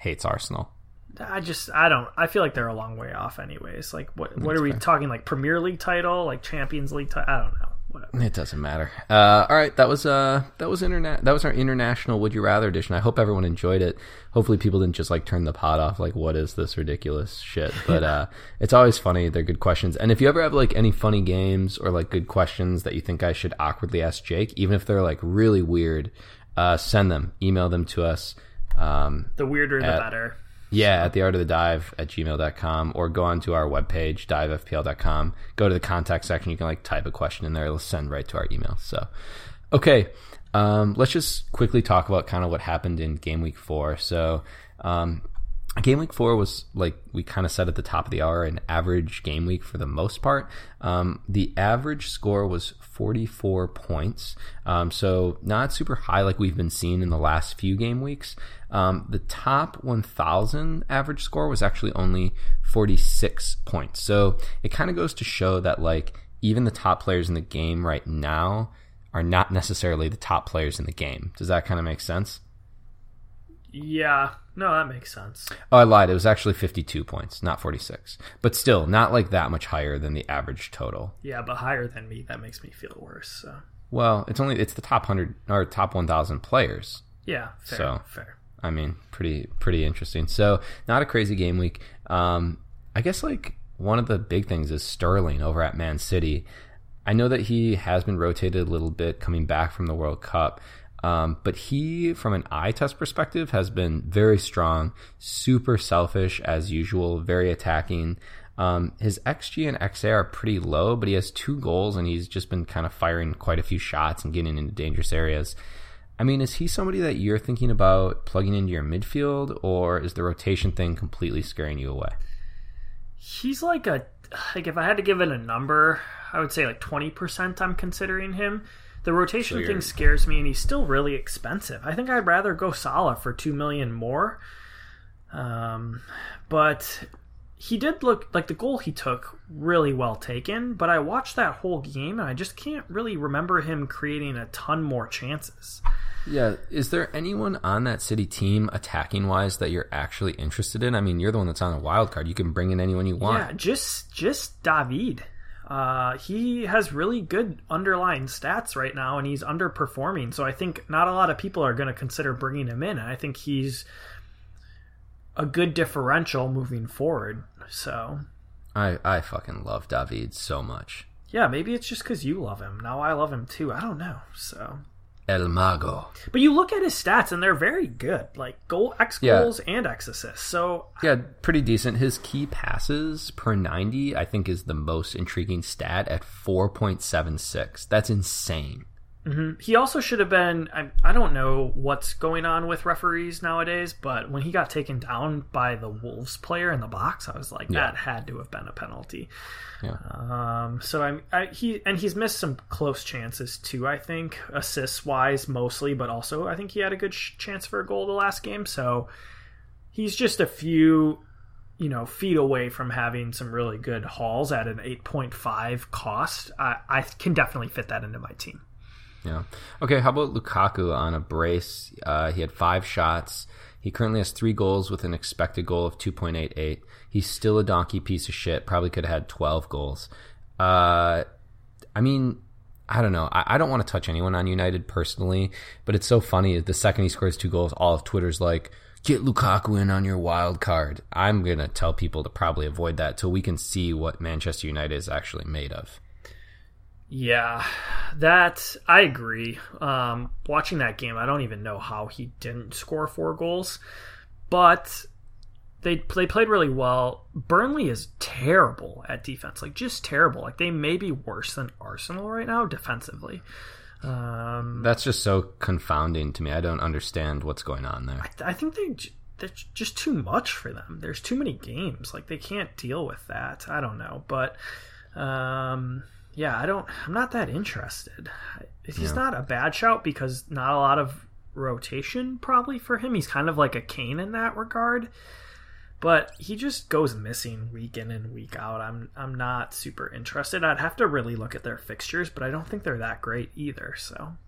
hates Arsenal. I just I don't I feel like they're a long way off anyways. Like what what That's are we fair. talking like Premier League title, like Champions League title? I don't know. Whatever. It doesn't matter. Uh, all right, that was uh that was internet that was our international Would You Rather edition. I hope everyone enjoyed it. Hopefully, people didn't just like turn the pot off. Like, what is this ridiculous shit? (laughs) But uh, it's always funny. They're good questions. And if you ever have like any funny games or like good questions that you think I should awkwardly ask Jake, even if they're like really weird, uh, send them. Email them to us. Um, the weirder, the better. Yeah, at the art of the dive at gmail.com or go onto our webpage, divefpl.com. Go to the contact section. You can like type a question in there. It'll send right to our email. So, okay. Um, let's just quickly talk about kind of what happened in game week four. So, um, game week four was like we kind of said at the top of the hour an average game week for the most part um, the average score was 44 points. Um, so not super high like we've been seeing in the last few game weeks. Um, the top 1000 average score was actually only 46 points. So it kind of goes to show that like even the top players in the game right now are not necessarily the top players in the game. Does that kind of make sense yeah, no, that makes sense. Oh, I lied. It was actually 52 points, not 46. But still, not like that much higher than the average total. Yeah, but higher than me. That makes me feel worse. So. Well, it's only it's the top 100 or top 1000 players. Yeah, fair, so fair. I mean, pretty pretty interesting. So, not a crazy game week. Um, I guess like one of the big things is Sterling over at Man City. I know that he has been rotated a little bit coming back from the World Cup. Um, but he, from an eye test perspective, has been very strong, super selfish as usual, very attacking. Um, his XG and XA are pretty low, but he has two goals and he's just been kind of firing quite a few shots and getting into dangerous areas. I mean, is he somebody that you're thinking about plugging into your midfield, or is the rotation thing completely scaring you away? He's like a like if I had to give it a number, I would say like twenty percent. I'm considering him the rotation so thing scares me, and he's still really expensive. I think I'd rather go Salah for two million more. Um, but he did look like the goal he took really well taken, but I watched that whole game and I just can't really remember him creating a ton more chances. Yeah, is there anyone on that city team attacking wise that you're actually interested in? I mean, you're the one that's on a wild card. You can bring in anyone you want. Yeah, just just David. Uh, he has really good underlying stats right now, and he's underperforming. So I think not a lot of people are going to consider bringing him in. And I think he's a good differential moving forward. So I I fucking love David so much. yeah, maybe it's just because you love him. Now I love him too. I don't know. So, El Mago. but you look at his stats and they're very good, like goal x Yeah. goals and x assists. So Yeah, pretty decent. His key passes per 90, I think, is the most intriguing stat at 4.76. That's insane. He also should have been. I, I don't know what's going on with referees nowadays, but when he got taken down by the Wolves player in the box, I was like, that had to have been a penalty. Yeah. Um, so I'm I, he and he's missed some close chances too. I think assists wise mostly, but also I think he had a good sh- chance for a goal the last game. So he's just a few you know feet away from having some really good hauls at an 8.5 cost. I, I can definitely fit that into my team. Yeah. Okay, how about Lukaku on a brace? Uh, he had five shots. He currently has three goals with an expected goal of 2.88. He's still a donkey piece of shit. Probably could have had 12 goals. Uh, I mean, I don't know. I, I don't want to touch anyone on United personally, but it's so funny. The second he scores two goals, all of Twitter's like, get Lukaku in on your wild card. I'm going to tell people to probably avoid that till we can see what Manchester United is actually made of. Yeah, that I agree. Um, watching that game, I don't even know how he didn't score four goals, but they they played really well. Burnley is terrible at defense, like just terrible. Like they may be worse than Arsenal right now defensively. Um, That's just so confounding to me. I don't understand what's going on there. I think they that's just too much for them. There's too many games. Like they can't deal with that. I don't know, but um, yeah, I don't. I'm not that interested. He's not a bad shout because not a lot of rotation probably for him. He's kind of like a Kane in that regard. But he just goes missing week in and week out. I'm I'm not super interested. I'd have to really look at their fixtures, but I don't think they're that great either. So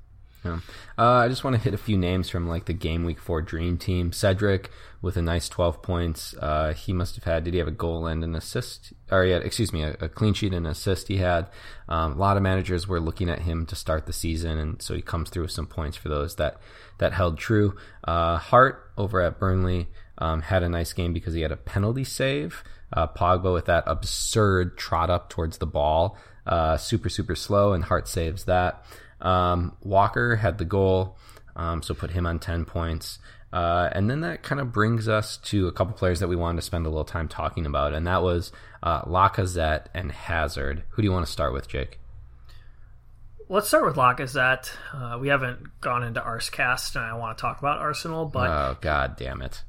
Yeah. Uh, I just want to hit a few names from like the game week four dream team. Cedric with a nice 12 points. Uh, he must have had, did he have a goal and an assist? Or yeah, excuse me, a, a clean sheet and an assist he had. Um, a lot of managers were looking at him to start the season. And so he comes through with some points for those that, that held true. Uh, Hart over at Burnley, um, had a nice game because he had a penalty save. Uh, Pogba with that absurd trot up towards the ball, uh, super, super slow and Hart saves that. Um, Walker had the goal, um, so put him on 10 points. Uh, and then that kind of brings us to a couple players that we wanted to spend a little time talking about, and that was uh, Lacazette and Hazard. Who do you want to start with, Jake? Let's start with Lacazette. Uh, we haven't gone into Arscast, and I want to talk about Arsenal, but oh, god damn it.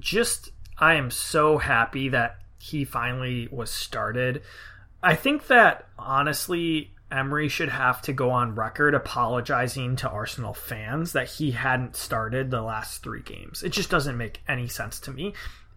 just I am so happy that he finally was started. I think that honestly, Emery should have to go on record apologizing to Arsenal fans that he hadn't started the last three games. It just doesn't make any sense to me.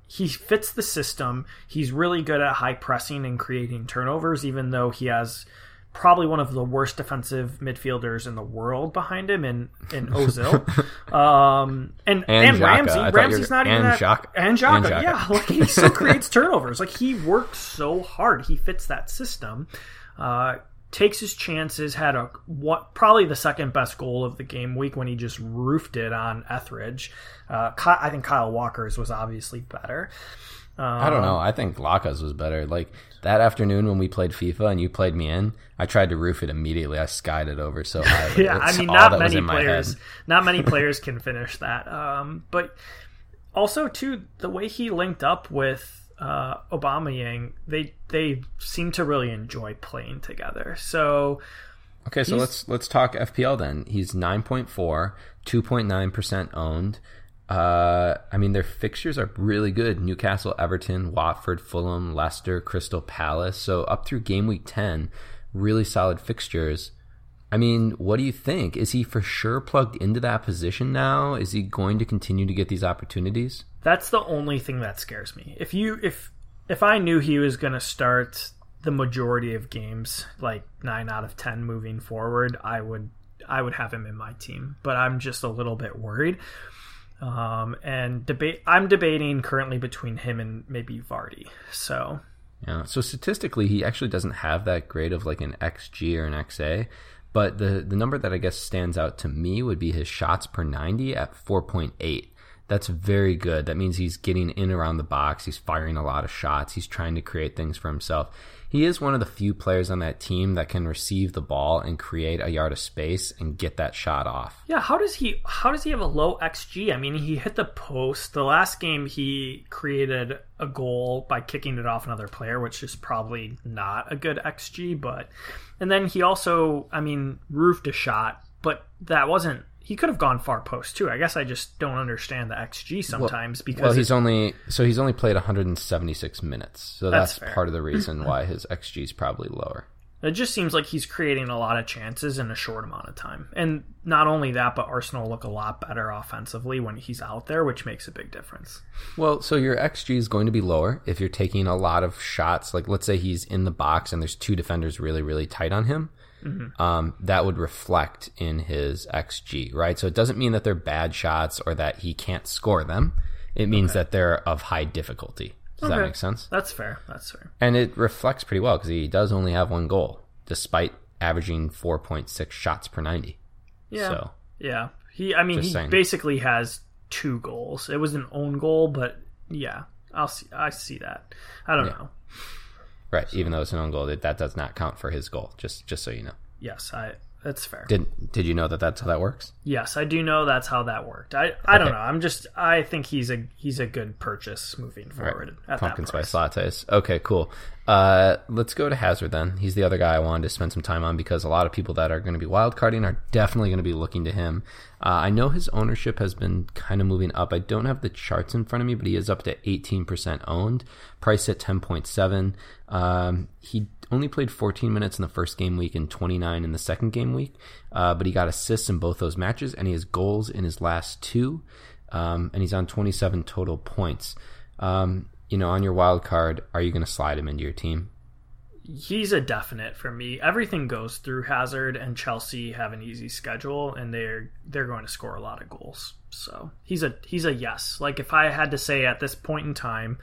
He fits the system. He's really good at high pressing and creating turnovers, even though he has probably one of the worst defensive midfielders in the world behind him in in (laughs) Ozil. um, and And and, Ramsey. I thought you Ramsey's not even that. Xhaka. And Xhaka. yeah, like he still (laughs) creates turnovers. Like he works so hard. He fits that system. Uh, takes his chances. Had a what probably the second best goal of the game week when he just roofed it on Etheridge. Uh, Ky- I think Kyle Walker's was obviously better. I don't know. I think Lacazette was better. Like that afternoon when we played FIFA and you played me in, I tried to roof it immediately. I skied it over so high. (laughs) yeah, I mean, not many players, not many players can finish that. Um, but also too, the way he linked up with uh, Yang, they they seem to really enjoy playing together. So Okay, so let's let's talk FPL then. He's 9.4, 2.9% owned. Uh, I mean, their fixtures are really good. Newcastle, Everton, Watford, Fulham, Leicester, Crystal Palace. So up through game week 10, really solid fixtures. I mean, what do you think? Is he for sure plugged into that position now? Is he going to continue to get these opportunities? That's the only thing that scares me. If you if if I knew he was going to start the majority of games, like nine out of ten moving forward, I would I would have him in my team. But I'm just a little bit worried. Um, and debate I'm debating currently between him and maybe Vardy. So yeah. So statistically, he actually doesn't have that grade of like an xG or an XA. But the the number that I guess stands out to me would be his shots per 90 at 4.8. That's very good. That means he's getting in around the box. He's firing a lot of shots. He's trying to create things for himself. He is one of the few players on that team that can receive the ball and create a yard of space and get that shot off. Yeah, how does he how does he have a low xG? I mean, he hit the post. The last game he created a goal by kicking it off another player, which is probably not a good xG, but and then he also, I mean, roofed a shot, but that wasn't he could have gone far post too. I guess I just don't understand the xG sometimes well, because well, he's only so he's only played 176 minutes, so that's, that's part of the (clears throat) reason why his xG is probably lower. It just seems like he's creating a lot of chances in a short amount of time, and not only that, but Arsenal look a lot better offensively when he's out there, which makes a big difference. Well, so your xG is going to be lower if you're taking a lot of shots. Like let's say he's in the box and there's two defenders really really tight on him mm-hmm. um, that would reflect in his xG, right? So it doesn't mean that they're bad shots or that he can't score them. It means okay. that they're of high difficulty. Does okay. that make sense? That's fair. That's fair. And it reflects pretty well because he does only have one goal, despite averaging 4.6 shots per 90. Yeah. So, yeah. He, I mean, he saying. basically has two goals. It was an own goal, but yeah, I'll see. I see that. I don't yeah. know. Right, so, even though it's an own goal, that does not count for his goal. Just just so you know. Yes, I. That's fair. Did Did you know that that's how that works? Yes, I do know that's how that worked. I I okay. don't know. I'm just I think he's a he's a good purchase moving forward. Right. Pumpkin spice lattes. Okay, cool. Uh, let's go to Hazard then. He's the other guy I wanted to spend some time on because a lot of people that are going to be wildcarding are definitely going to be looking to him. Uh, I know his ownership has been kind of moving up. I don't have the charts in front of me, but he is up to 18% owned, price at 10.7. Um, he only played 14 minutes in the first game week and 29 in the second game week, uh, but he got assists in both those matches and he has goals in his last two, um, and he's on 27 total points. Um, you know, on your wild card, are you going to slide him into your team? He's a definite for me. Everything goes through Hazard, and Chelsea have an easy schedule, and they're they're going to score a lot of goals. So he's a he's a yes. Like if I had to say at this point in time,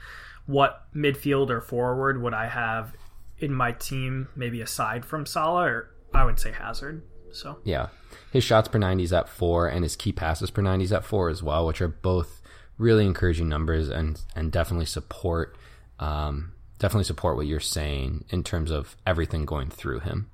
what midfield or forward would I have in my team, maybe aside from Salah, or I would say Hazard. So yeah, his shots per ninety is at four, and his key passes per ninety is at four as well, which are both really encouraging numbers and and definitely support um, definitely support what you're saying in terms of everything going through him.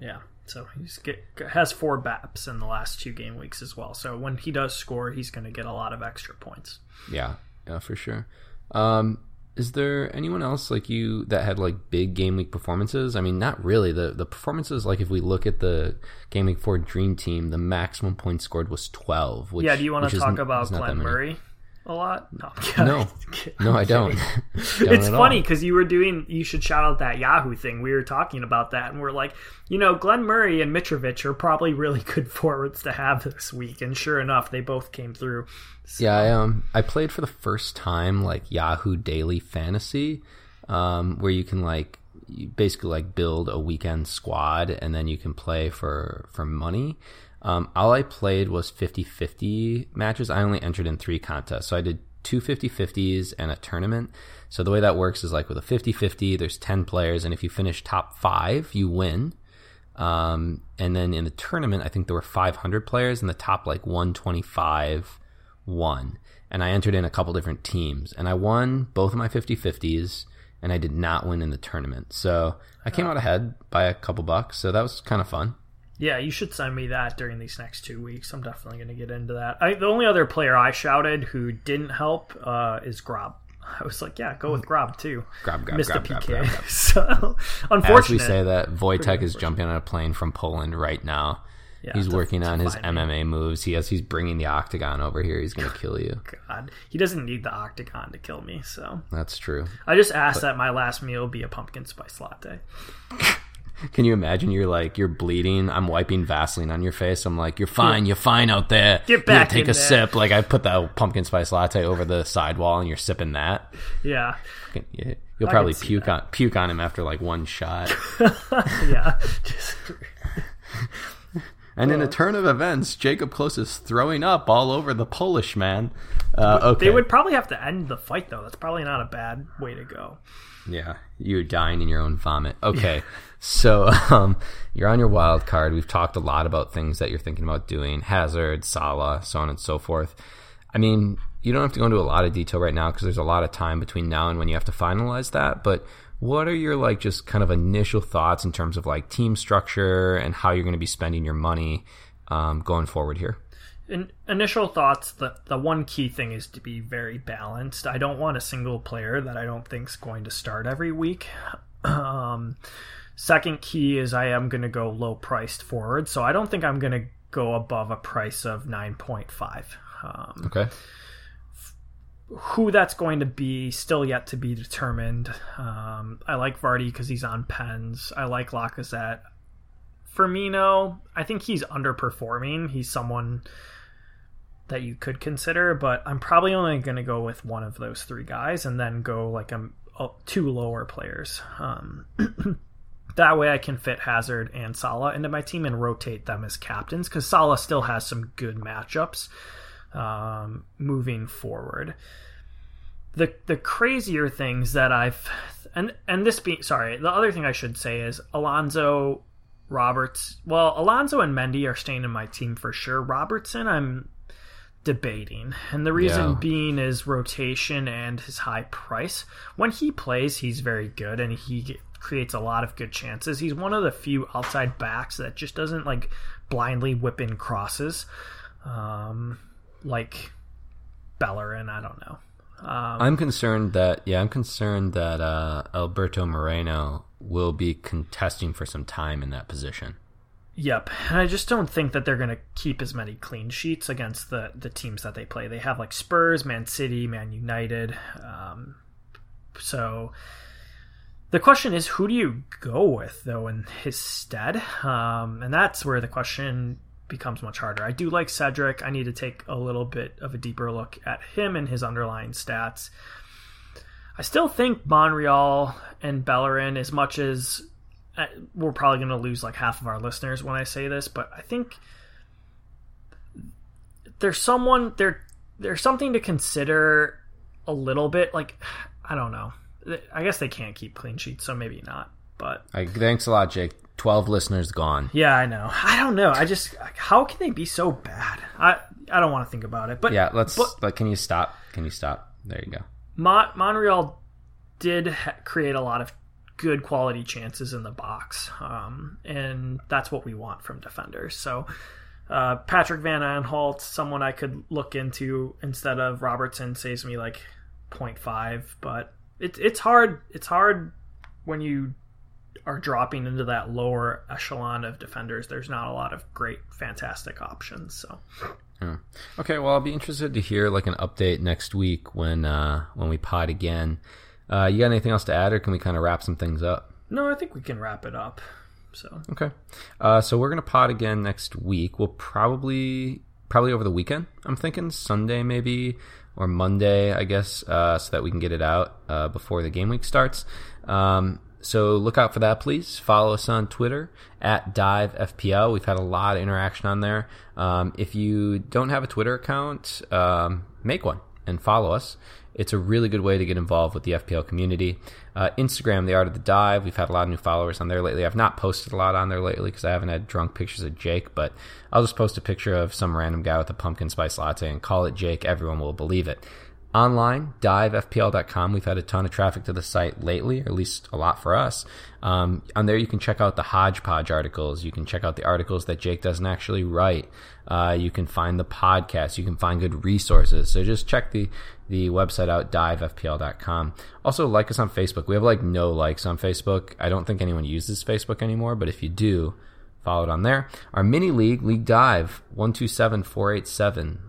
Yeah. So he's get, has four BAPs in the last two game weeks as well. So when he does score, he's going to get a lot of extra points. Yeah, yeah, for sure. Um, is there anyone else like you that had like big game week performances? I mean, not really. The the performances, like if we look at the game week four dream team, the maximum points scored was twelve. Which, yeah, do you want to talk about Glenn Murray? A lot? No, no, (laughs) no, I don't. (laughs) don't (laughs) it's funny because you were doing. You should shout out that Yahoo thing. We were talking about that, and we're like, you know, Glenn Murray and Mitrovic are probably really good forwards to have this week, and sure enough, they both came through. So. Yeah, I um, I played for the first time like Yahoo Daily Fantasy, um, where you can like you basically like build a weekend squad, and then you can play for for money. Um, all I played was 50 50 matches. I only entered in three contests. So I did two 50 50s and a tournament. So the way that works is like with a 50 50, there's 10 players, and if you finish top five, you win. Um, and then in the tournament, I think there were 500 players, and the top like 125 won. And I entered in a couple different teams, and I won both of my 50 50s, and I did not win in the tournament. So I came out ahead by a couple bucks. So that was kind of fun. Yeah, you should send me that during these next two weeks. I'm definitely going to get into that. I, the only other player I shouted who didn't help uh, is Grob. (laughs) I was like, yeah, go with Grob too. Grob, Grob, Missed Grob, PK. Grob, Grob, (laughs) so, unfortunately, As we say that, Wojtek is jumping on a plane from Poland right now. Yeah, he's to, working on his MMA me. moves. He has. He's bringing the octagon over here. He's going to kill you. (laughs) God, he doesn't need the octagon to kill me. So that's true. I just asked but, that my last meal be a pumpkin spice latte. Can you imagine you're like you're bleeding? I'm wiping Vaseline on your face. I'm like, you're fine, you're fine out there. Get back take a there." sip. Like I put that pumpkin spice latte over the sidewall, and you're sipping that. Yeah, You- You'll probably puke on puke on him after like one shot. (laughs) yeah. Just, And in a turn of events, Jacob Close is throwing up all over the Polish man. Uh, okay, They would probably have to end the fight though. That's probably not a bad way to go. Yeah, you're dying in your own vomit. Okay, so (laughs) um, you're on your wild card. We've talked a lot about things that you're thinking about doing: Hazard, Salah, so on and so forth. I mean, you don't have to go into a lot of detail right now because there's a lot of time between now and when you have to finalize that. But what are your like just kind of initial thoughts in terms of like team structure and how you're going to be spending your money um, going forward here? In, initial thoughts: the the one key thing is to be very balanced. I don't want a single player that I don't think's going to start every week. (clears throat) Um, second key is I am going to go low priced forward, so I don't think I'm going to go above a price of nine point five. Um, Okay. who that's going to be still yet to be determined. Um, I like Vardy because he's on pens. I like Lacazette. Firmino, I think he's underperforming. He's someone that you could consider, but I'm probably only going to go with one of those three guys and then go like a, a two lower players. Um, (clears throat) that way I can fit Hazard and Salah into my team and rotate them as captains because Salah still has some good matchups um, moving forward. The the crazier things that I've and and this being sorry, the other thing I should say is Alonso Roberts. Well, Alonso and Mendy are staying in my team for sure. Robertson, I'm debating, and the reason Yeah. being is rotation and his high price. When he plays, he's very good and he creates a lot of good chances. He's one of the few outside backs that just doesn't like blindly whip in crosses, um, like Bellerin. I don't know. Um, I'm concerned that yeah, I'm concerned that uh, Alberto Moreno will be contesting for some time in that position. Yep, and I just don't think that they're going to keep as many clean sheets against the the teams that they play. They have like Spurs, Man City, Man United. Um, so the question is, who do you go with though in his stead? Um, and that's where the question becomes much harder. I do like Cedric. I need to take a little bit of a deeper look at him and his underlying stats. I still think Monreal and Bellerin, as much as uh, we're probably going to lose like half of our listeners when I say this, but I think there's someone there. There's something to consider a little bit. Like I don't know. I guess they can't keep clean sheets, so maybe not. But I, thanks a lot, Jake. Twelve listeners gone. yeah, I know. I don't know. I just how can they be so bad? I I don't want to think about it. But Yeah, let's. But- like, can you stop? Can you stop? There you go. Mon- Monreal did ha- create a lot of good quality chances in the box, um, and that's what we want from defenders. So, uh, Patrick Van Aanholt, someone I could look into instead of Robertson, saves me like 0.5, but it's it's hard. It's hard when you are dropping into that lower echelon of defenders. There's not a lot of great, fantastic options. So. Okay, well, I'll be interested to hear like an update next week when uh, when we pod again. Uh, you got anything else to add, or can we kind of wrap some things up? No, I think we can wrap it up. So Okay, uh, so we're gonna pod again next week. We'll probably probably over the weekend. I'm thinking Sunday maybe or Monday, I guess, uh, so that we can get it out uh, before the game week starts. Um, so look out for that, please. Follow us on Twitter at Dive FPL. We've had a lot of interaction on there. Um, if you don't have a Twitter account, um, make one and follow us. It's a really good way to get involved with the FPL community. Uh, Instagram, The Art of the Dive. We've had a lot of new followers on there lately. I've not posted a lot on there lately because I haven't had drunk pictures of Jake, but I'll just post a picture of some random guy with a pumpkin spice latte and call it Jake. Everyone will believe it. Online, divefpl.com. We've had a ton of traffic to the site lately, or at least a lot for us. Um, on there, you can check out the hodgepodge articles. You can check out the articles that Jake doesn't actually write. Uh, you can find the podcast. You can find good resources. So just check the the website out, divefpl.com. Also, like us on Facebook. We have like no likes on Facebook. I don't think anyone uses Facebook anymore, but if you do, follow it on there. Our mini league, League Dive, 127 487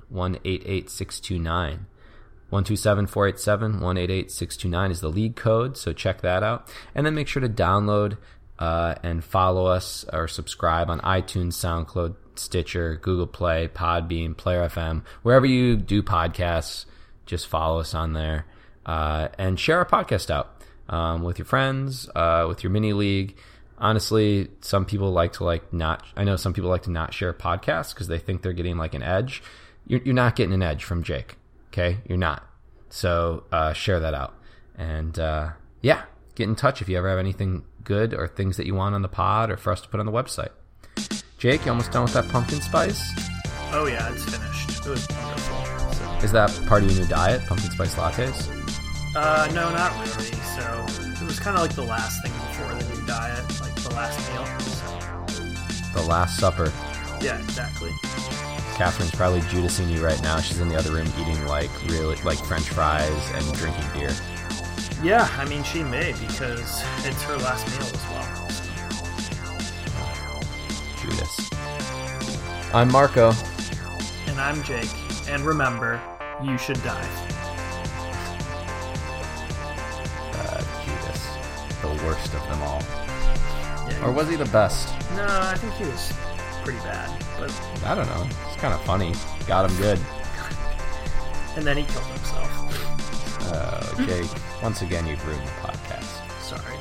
188 629. 127-487-188-629 is the league code, so check that out. And then make sure to download uh, and follow us or subscribe on iTunes, SoundCloud, Stitcher, Google Play, Podbean, Player FM, wherever you do podcasts. Just follow us on there uh, and share our podcast out um, with your friends, uh, with your mini league. Honestly, some people like to like not. I know some people like to not share podcasts because they think they're getting like an edge. You're, you're not getting an edge from Jake. Okay, you're not. So uh, share that out, and uh, yeah, get in touch if you ever have anything good or things that you want on the pod or for us to put on the website. Jake, you almost done with that pumpkin spice? Oh yeah, it's finished. It was wonderful. So. Is that part of your new diet, pumpkin spice lattes? Uh, no, not really. So it was kind of like the last thing before the new diet, like the last meal. So. The Last Supper. Yeah, exactly. Catherine's probably Judasing you right now. She's in the other room eating like really like French fries and drinking beer. Yeah, I mean she may because it's her last meal as well. Judas. I'm Marco. And I'm Jake. And remember, you should die. Uh, Judas, the worst of them all. Yeah, Or was he the best? no, I think he was pretty bad. But I don't know. Kind of funny. Got him good. and then he killed himself. Uh, Jake, once again, you've ruined the podcast.